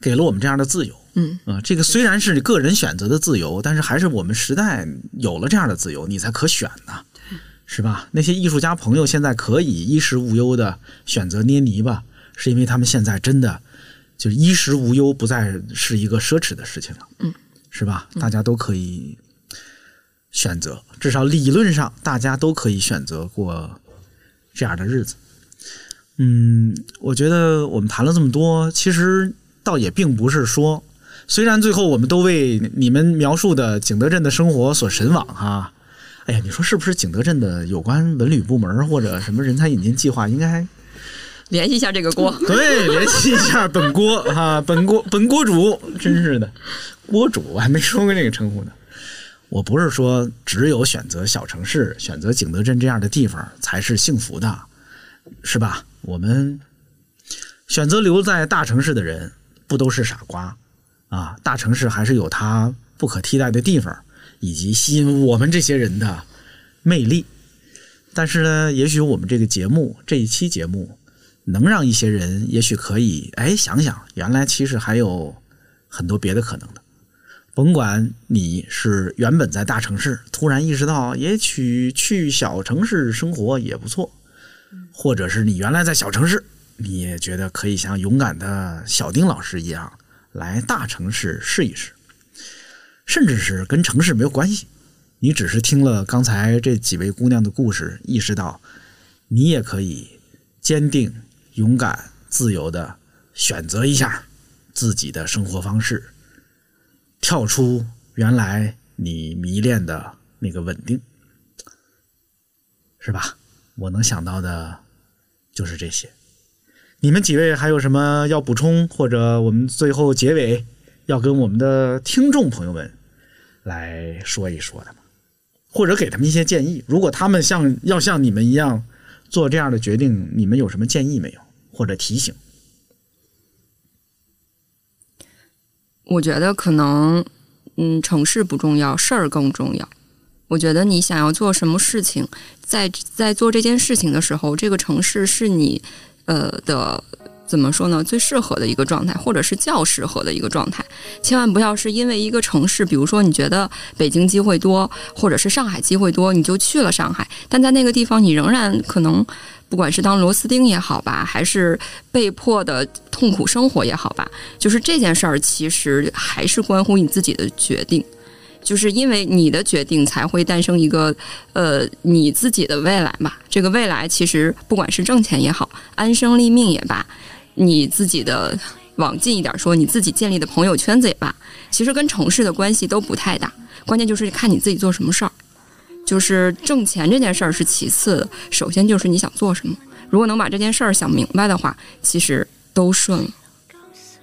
给了我们这样的自由。嗯啊、这个虽然是个人选择的自由，但是还是我们时代有了这样的自由，你才可选呢，是吧？那些艺术家朋友现在可以衣食无忧的选择捏泥巴，是因为他们现在真的就是衣食无忧不再是一个奢侈的事情了。嗯，是吧？大家都可以选择，至少理论上大家都可以选择过这样的日子。嗯，我觉得我们谈了这么多，其实倒也并不是说，虽然最后我们都为你们描述的景德镇的生活所神往哈。哎呀，你说是不是景德镇的有关文旅部门或者什么人才引进计划应该联系一下这个锅？对，联系一下本锅哈，本锅本锅主，真是的，锅主我还没说过这个称呼呢。我不是说只有选择小城市、选择景德镇这样的地方才是幸福的，是吧？我们选择留在大城市的人不都是傻瓜啊？大城市还是有它不可替代的地方，以及吸引我们这些人的魅力。但是呢，也许我们这个节目这一期节目能让一些人，也许可以哎想想，原来其实还有很多别的可能的。甭管你是原本在大城市，突然意识到也许去小城市生活也不错，或者是你原来在小城市，你也觉得可以像勇敢的小丁老师一样来大城市试一试，甚至是跟城市没有关系，你只是听了刚才这几位姑娘的故事，意识到你也可以坚定、勇敢、自由的选择一下自己的生活方式。跳出原来你迷恋的那个稳定，是吧？我能想到的就是这些。你们几位还有什么要补充，或者我们最后结尾要跟我们的听众朋友们来说一说的吗？或者给他们一些建议？如果他们像要像你们一样做这样的决定，你们有什么建议没有？或者提醒？我觉得可能，嗯，城市不重要，事儿更重要。我觉得你想要做什么事情，在在做这件事情的时候，这个城市是你呃的怎么说呢？最适合的一个状态，或者是较适合的一个状态。千万不要是因为一个城市，比如说你觉得北京机会多，或者是上海机会多，你就去了上海，但在那个地方你仍然可能。不管是当螺丝钉也好吧，还是被迫的痛苦生活也好吧，就是这件事儿，其实还是关乎你自己的决定。就是因为你的决定，才会诞生一个呃你自己的未来嘛。这个未来其实不管是挣钱也好，安身立命也罢，你自己的往近一点说，你自己建立的朋友圈子也罢，其实跟城市的关系都不太大。关键就是看你自己做什么事儿。就是挣钱这件事儿是其次，首先就是你想做什么。如果能把这件事儿想明白的话，其实都顺了。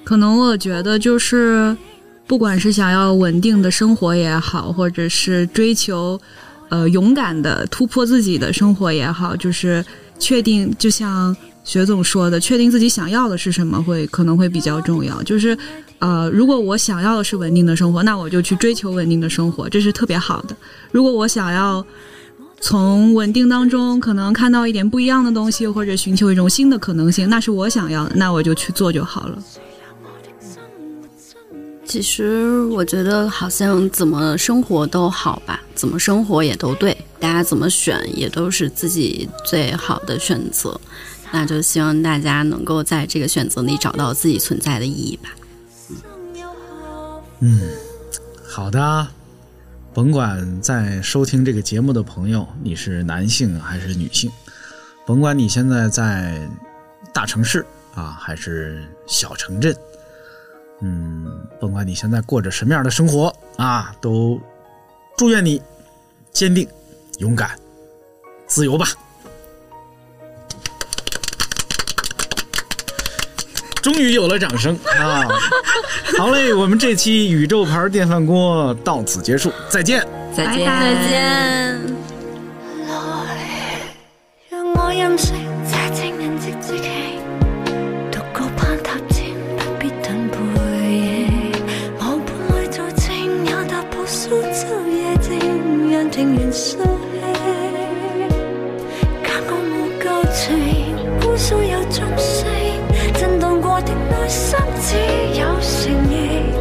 可能我觉得就是，不管是想要稳定的生活也好，或者是追求呃勇敢的突破自己的生活也好，就是确定，就像学总说的，确定自己想要的是什么，会可能会比较重要。就是呃，如果我想要的是稳定的生活，那我就去追求稳定的生活，这是特别好的。如果我想要从稳定当中可能看到一点不一样的东西，或者寻求一种新的可能性，那是我想要的，那我就去做就好了。其实我觉得好像怎么生活都好吧，怎么生活也都对，大家怎么选也都是自己最好的选择。那就希望大家能够在这个选择里找到自己存在的意义吧。嗯，好的。甭管在收听这个节目的朋友你是男性还是女性，甭管你现在在大城市啊还是小城镇，嗯，甭管你现在过着什么样的生活啊，都祝愿你坚定、勇敢、自由吧。终于有了掌声啊！好嘞，我们这期宇宙牌电饭锅到此结束，再见，再见，再见。让我任性，这情人节至期，獨個攀塔尖，不必等背影。我本來做情，也踏步蘇州夜靜，讓庭園掃興。假我冇夠情，姑蘇有鐘聲，心只有诚意